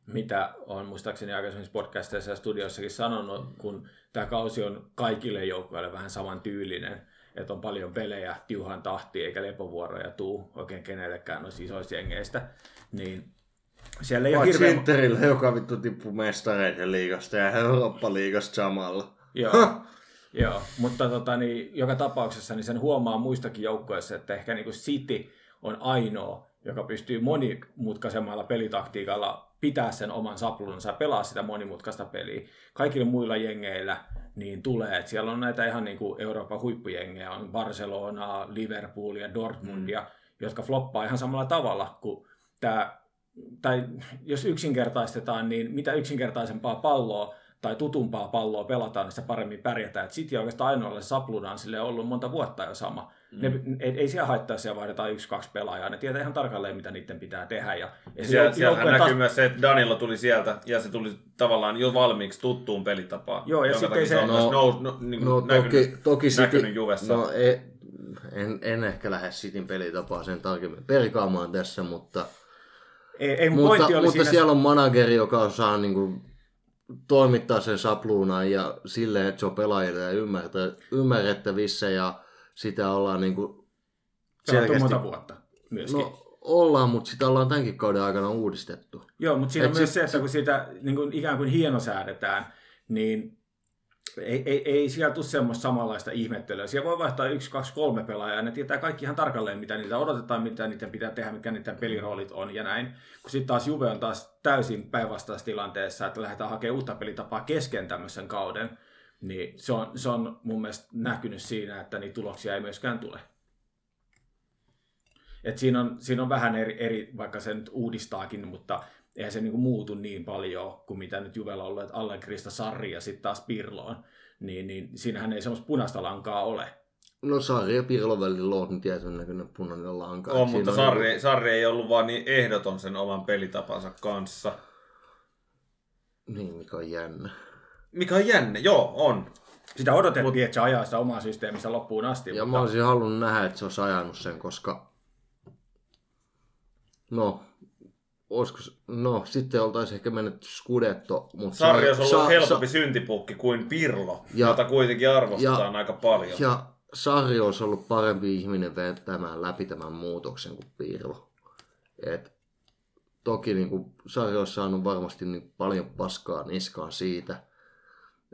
C: mitä on muistaakseni aikaisemmissa podcasteissa ja studiossakin sanonut, kun tämä kausi on kaikille joukkueille vähän saman tyylinen, että on paljon pelejä, tiuhan tahti eikä lepovuoroja tuu oikein kenellekään noista isoista jengeistä, niin siellä ei ole
B: Paitsi
C: hirveän...
B: Interillä, joka vittu tippui mestareiden liigasta ja Eurooppa-liigasta samalla.
C: Joo, joo. mutta tota, niin, joka tapauksessa niin sen huomaa muistakin joukkueissa, että ehkä niin kuin City on ainoa, joka pystyy monimutkaisemmalla pelitaktiikalla pitää sen oman saplunsa ja pelaa sitä monimutkaista peliä. Kaikilla muilla jengeillä niin tulee, että siellä on näitä ihan niin kuin Euroopan huippujengejä, on Barcelona, Liverpool ja Dortmundia, mm. jotka floppaa ihan samalla tavalla kuin tämä, tai jos yksinkertaistetaan, niin mitä yksinkertaisempaa palloa tai tutumpaa palloa pelataan, niin sitä paremmin pärjätään. On oikeastaan ainoalle saplunaan sille ollut monta vuotta jo sama. Mm. Ne, ei, ei siellä haittaa, jos siellä vaihdetaan yksi, kaksi pelaajaa. Ne tietää ihan tarkalleen, mitä niiden pitää tehdä. Ja, ja se
A: Siellä,
C: jouk-
A: siellähän näkyy myös se, että Danilo tuli sieltä ja se tuli tavallaan jo valmiiksi tuttuun pelitapaan.
C: Joo, ja sitten se-
A: on
B: No-
A: nous, no, niin
B: No
A: näkynyt,
B: toki, toki
A: näkynyt
B: City,
A: Juvessa.
B: no e, en, en ehkä lähde Cityn pelitapaa sen tarkemmin perkaamaan tässä, mutta,
C: ei, ei
B: mutta,
C: pointti oli
B: mutta
C: siinä...
B: siellä on manageri, joka osaa niin kuin, toimittaa sen sapluunan ja silleen, että se on pelaajille ymmärtä, ymmärrettävissä ja sitä ollaan niin kuin,
C: Pelattu monta vuotta myöskin. No,
B: ollaan, mutta sitä ollaan tämänkin kauden aikana uudistettu.
C: Joo, mutta siinä
B: et
C: on myös
B: sit-
C: se, että kun siitä niin kuin ikään kuin hienosäädetään, niin ei, ei, ei siellä tule semmoista samanlaista ihmettelyä. Siellä voi vaihtaa yksi, kaksi, kolme pelaajaa, ja ne tietää kaikki ihan tarkalleen, mitä niitä odotetaan, mitä niiden pitää tehdä, mitkä niiden peliroolit on ja näin. Kun sitten taas Juve on taas täysin päinvastaisessa tilanteessa, että lähdetään hakemaan uutta pelitapaa kesken tämmöisen kauden, niin se on, se on mun mielestä näkynyt siinä, että niitä tuloksia ei myöskään tule. Et siinä, on, siinä on vähän eri, eri, vaikka se nyt uudistaakin, mutta eihän se niinku muutu niin paljon kuin mitä nyt Juvella on ollut, että Allegrista Sarri ja sitten taas Pirloon. Niin, niin siinähän ei semmoista punaista lankaa ole.
B: No Sarri ja Pirlo välillä on tietyn näköinen punainen lanka.
A: On, mutta
B: siinä
A: Sarri, Sarri ei ollut vaan niin ehdoton sen oman pelitapansa kanssa.
B: Niin, mikä on jännä.
A: Mikä on jännä, joo, on.
C: Sitä odotettiin, että se ajaa sitä omaa systeemissä loppuun asti.
B: Ja
C: mutta...
B: mä olisin halunnut nähdä, että se olisi ajanut sen, koska... No, olisiko... No, sitten oltaisiin ehkä mennyt Scudetto, mutta...
A: Sarri olisi ollut
B: Sa-
A: helpompi syntipukki kuin Pirlo,
B: Ja-
A: jota kuitenkin arvostetaan
B: ja-
A: aika paljon.
B: Ja Sarri olisi ollut parempi ihminen vetämään läpi tämän muutoksen kuin Pirlo. Et, toki niin kuin, Sarri olisi saanut varmasti niin paljon paskaa niskaan siitä,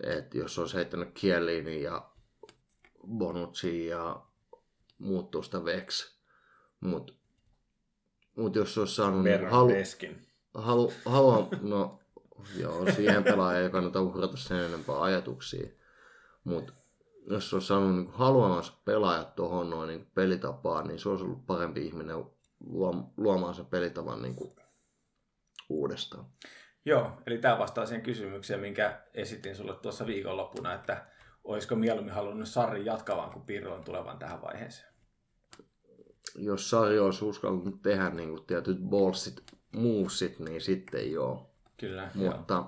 B: että jos olisi heittänyt Kielini ja Bonucci ja muut tuosta Vex. Mutta mut jos olisi saanut niin halu,
A: Bernardeskin.
B: halu, halua, no joo, siihen pelaaja ei kannata uhrata sen enempää ajatuksia. Mutta jos se olisi saanut niin haluamansa pelaajat tuohon noin niin pelitapaan, niin se olisi ollut parempi ihminen luom- luomaan sen pelitavan niin kuin uudestaan.
C: Joo, eli tämä vastaa siihen kysymykseen, minkä esitin sulle tuossa viikonloppuna, että olisiko mieluummin halunnut Sarri jatkavan kuin Pirloon tulevan tähän vaiheeseen.
B: Jos Sari olisi uskaltanut tehdä niin kuin tietyt ballsit, movesit, niin sitten joo.
C: Kyllä, joo.
B: Mutta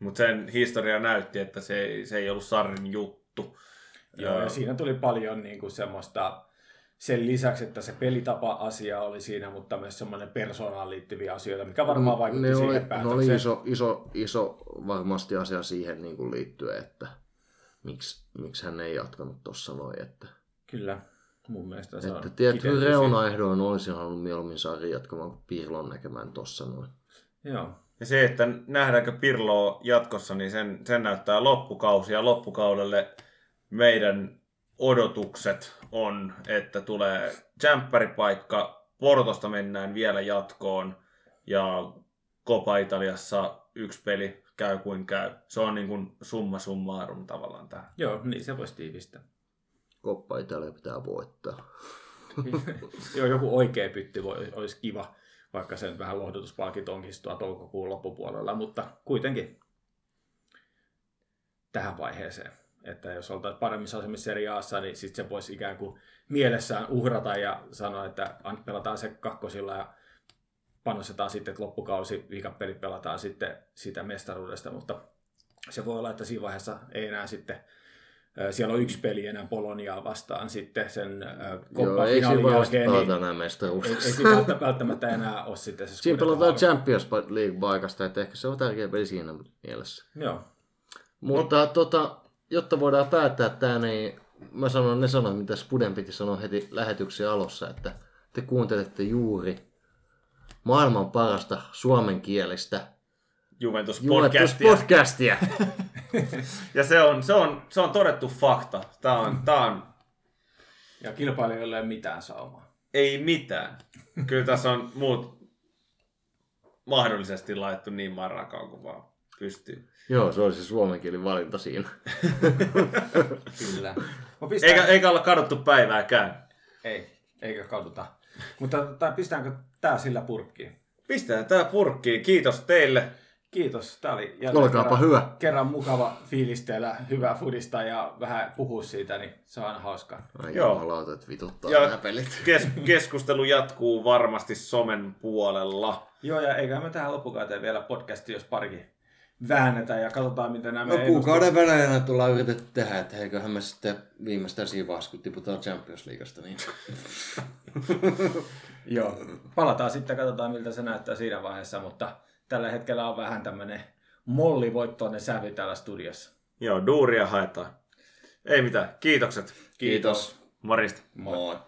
A: Mutta sen historia näytti, että se, ei- se ei ollut Sarrin juttu.
C: Joo, ja siinä tuli paljon niin kuin semmoista, sen lisäksi, että se pelitapa-asia oli siinä, mutta myös semmoinen persoonaan liittyviä asioita, mikä varmaan vaikutti
B: ne
C: siihen
B: oli, ne
C: päätökseen.
B: oli iso, iso, iso varmasti asia siihen niin kuin liittyen, että miksi, miksi hän ei jatkanut tuossa noin. Että,
C: Kyllä, mun mielestä se
B: että
C: on
B: tietty
C: kiteytys
B: reunaehdoin olisin halunnut mieluummin Sari jatkamaan kuin Pirlon näkemään tuossa noin.
C: Joo,
A: Ja se, että nähdäänkö Pirloa jatkossa, niin sen, sen näyttää loppukausi. Ja loppukaudelle meidän odotukset on, että tulee jämppäripaikka, Portosta mennään vielä jatkoon ja Copa Italiassa yksi peli käy kuin käy. Se on niin kuin summa summarum tavallaan tämä.
C: Joo niin se voisi tiivistää.
B: Koppa Italia pitää voittaa.
C: Joo, joku oikea pytti voi, olisi kiva, vaikka sen vähän lohdutuspalkinto onkin toukokuun loppupuolella, mutta kuitenkin tähän vaiheeseen. Että jos oltaisiin paremmissa asemissa Serie A:ssa, niin sitten se voisi ikään kuin mielessään uhrata ja sanoa, että an- pelataan se kakkosilla ja panostetaan sitten, että loppukausi, viikapelit pelataan sitten siitä mestaruudesta, mutta se voi olla, että siinä vaiheessa ei enää sitten siellä on yksi peli enää Poloniaa vastaan sitten sen
B: Joo,
C: koppa
B: ei siinä
C: jälkeen, niin
B: enää
C: ei, ei siinä välttä- välttämättä enää ole sitten se
B: Siinä pelataan. Champions League-paikasta, että ehkä se on tärkeä peli siinä mielessä.
C: Joo,
B: Mutta tota, jotta voidaan päättää tämä, niin mä sanon ne sanat, mitä Spuden piti sanoa heti lähetyksen alussa, että te kuuntelette juuri maailman parasta suomenkielistä
A: Juventus
B: Juventus
A: podcastia.
B: podcastia.
A: Ja se on, se, on, se on todettu fakta. Tämä on, tämä on
C: ja kilpailijoille ei ole mitään saumaa.
A: ei mitään. Kyllä tässä on muut mahdollisesti laittu niin marrakaan kuin vaan pystyy.
B: Joo, se oli se suomen kielen valinta siinä.
C: Kyllä. Pistän...
A: Eikä, eikä olla kadottu päivääkään.
C: Ei, eikä kaduta. Mutta tai pistäänkö tää sillä purkkiin?
A: Pistetään tää purkkiin. Kiitos teille.
C: Kiitos. Tää oli
B: Olkaapa
C: kerran,
B: hyvä.
C: kerran mukava fiilistellä hyvää fudista ja vähän puhua siitä, niin se on aina hauskaa.
B: Ai
A: Joo.
B: jumalauta, että vituttaa
A: Ja
B: nämä pelit.
A: kes- keskustelu jatkuu varmasti somen puolella.
C: Joo, ja eikä me tähän loppukauteen vielä podcasti, jos parikin väännetään ja katsotaan, miten nämä
B: No kuukauden venäjänä tullaan yritetty tehdä, että eiköhän me sitten viimeistään siinä vaiheessa, kun tiputaan Champions Leagueasta, niin
C: Joo, palataan sitten, katsotaan miltä se näyttää siinä vaiheessa, mutta tällä hetkellä on vähän tämmöinen mollivoittoinen sävy täällä studiossa.
A: Joo, duuria haetaan. Ei mitään. Kiitokset.
B: kiitos.
A: Morista.
B: Moi.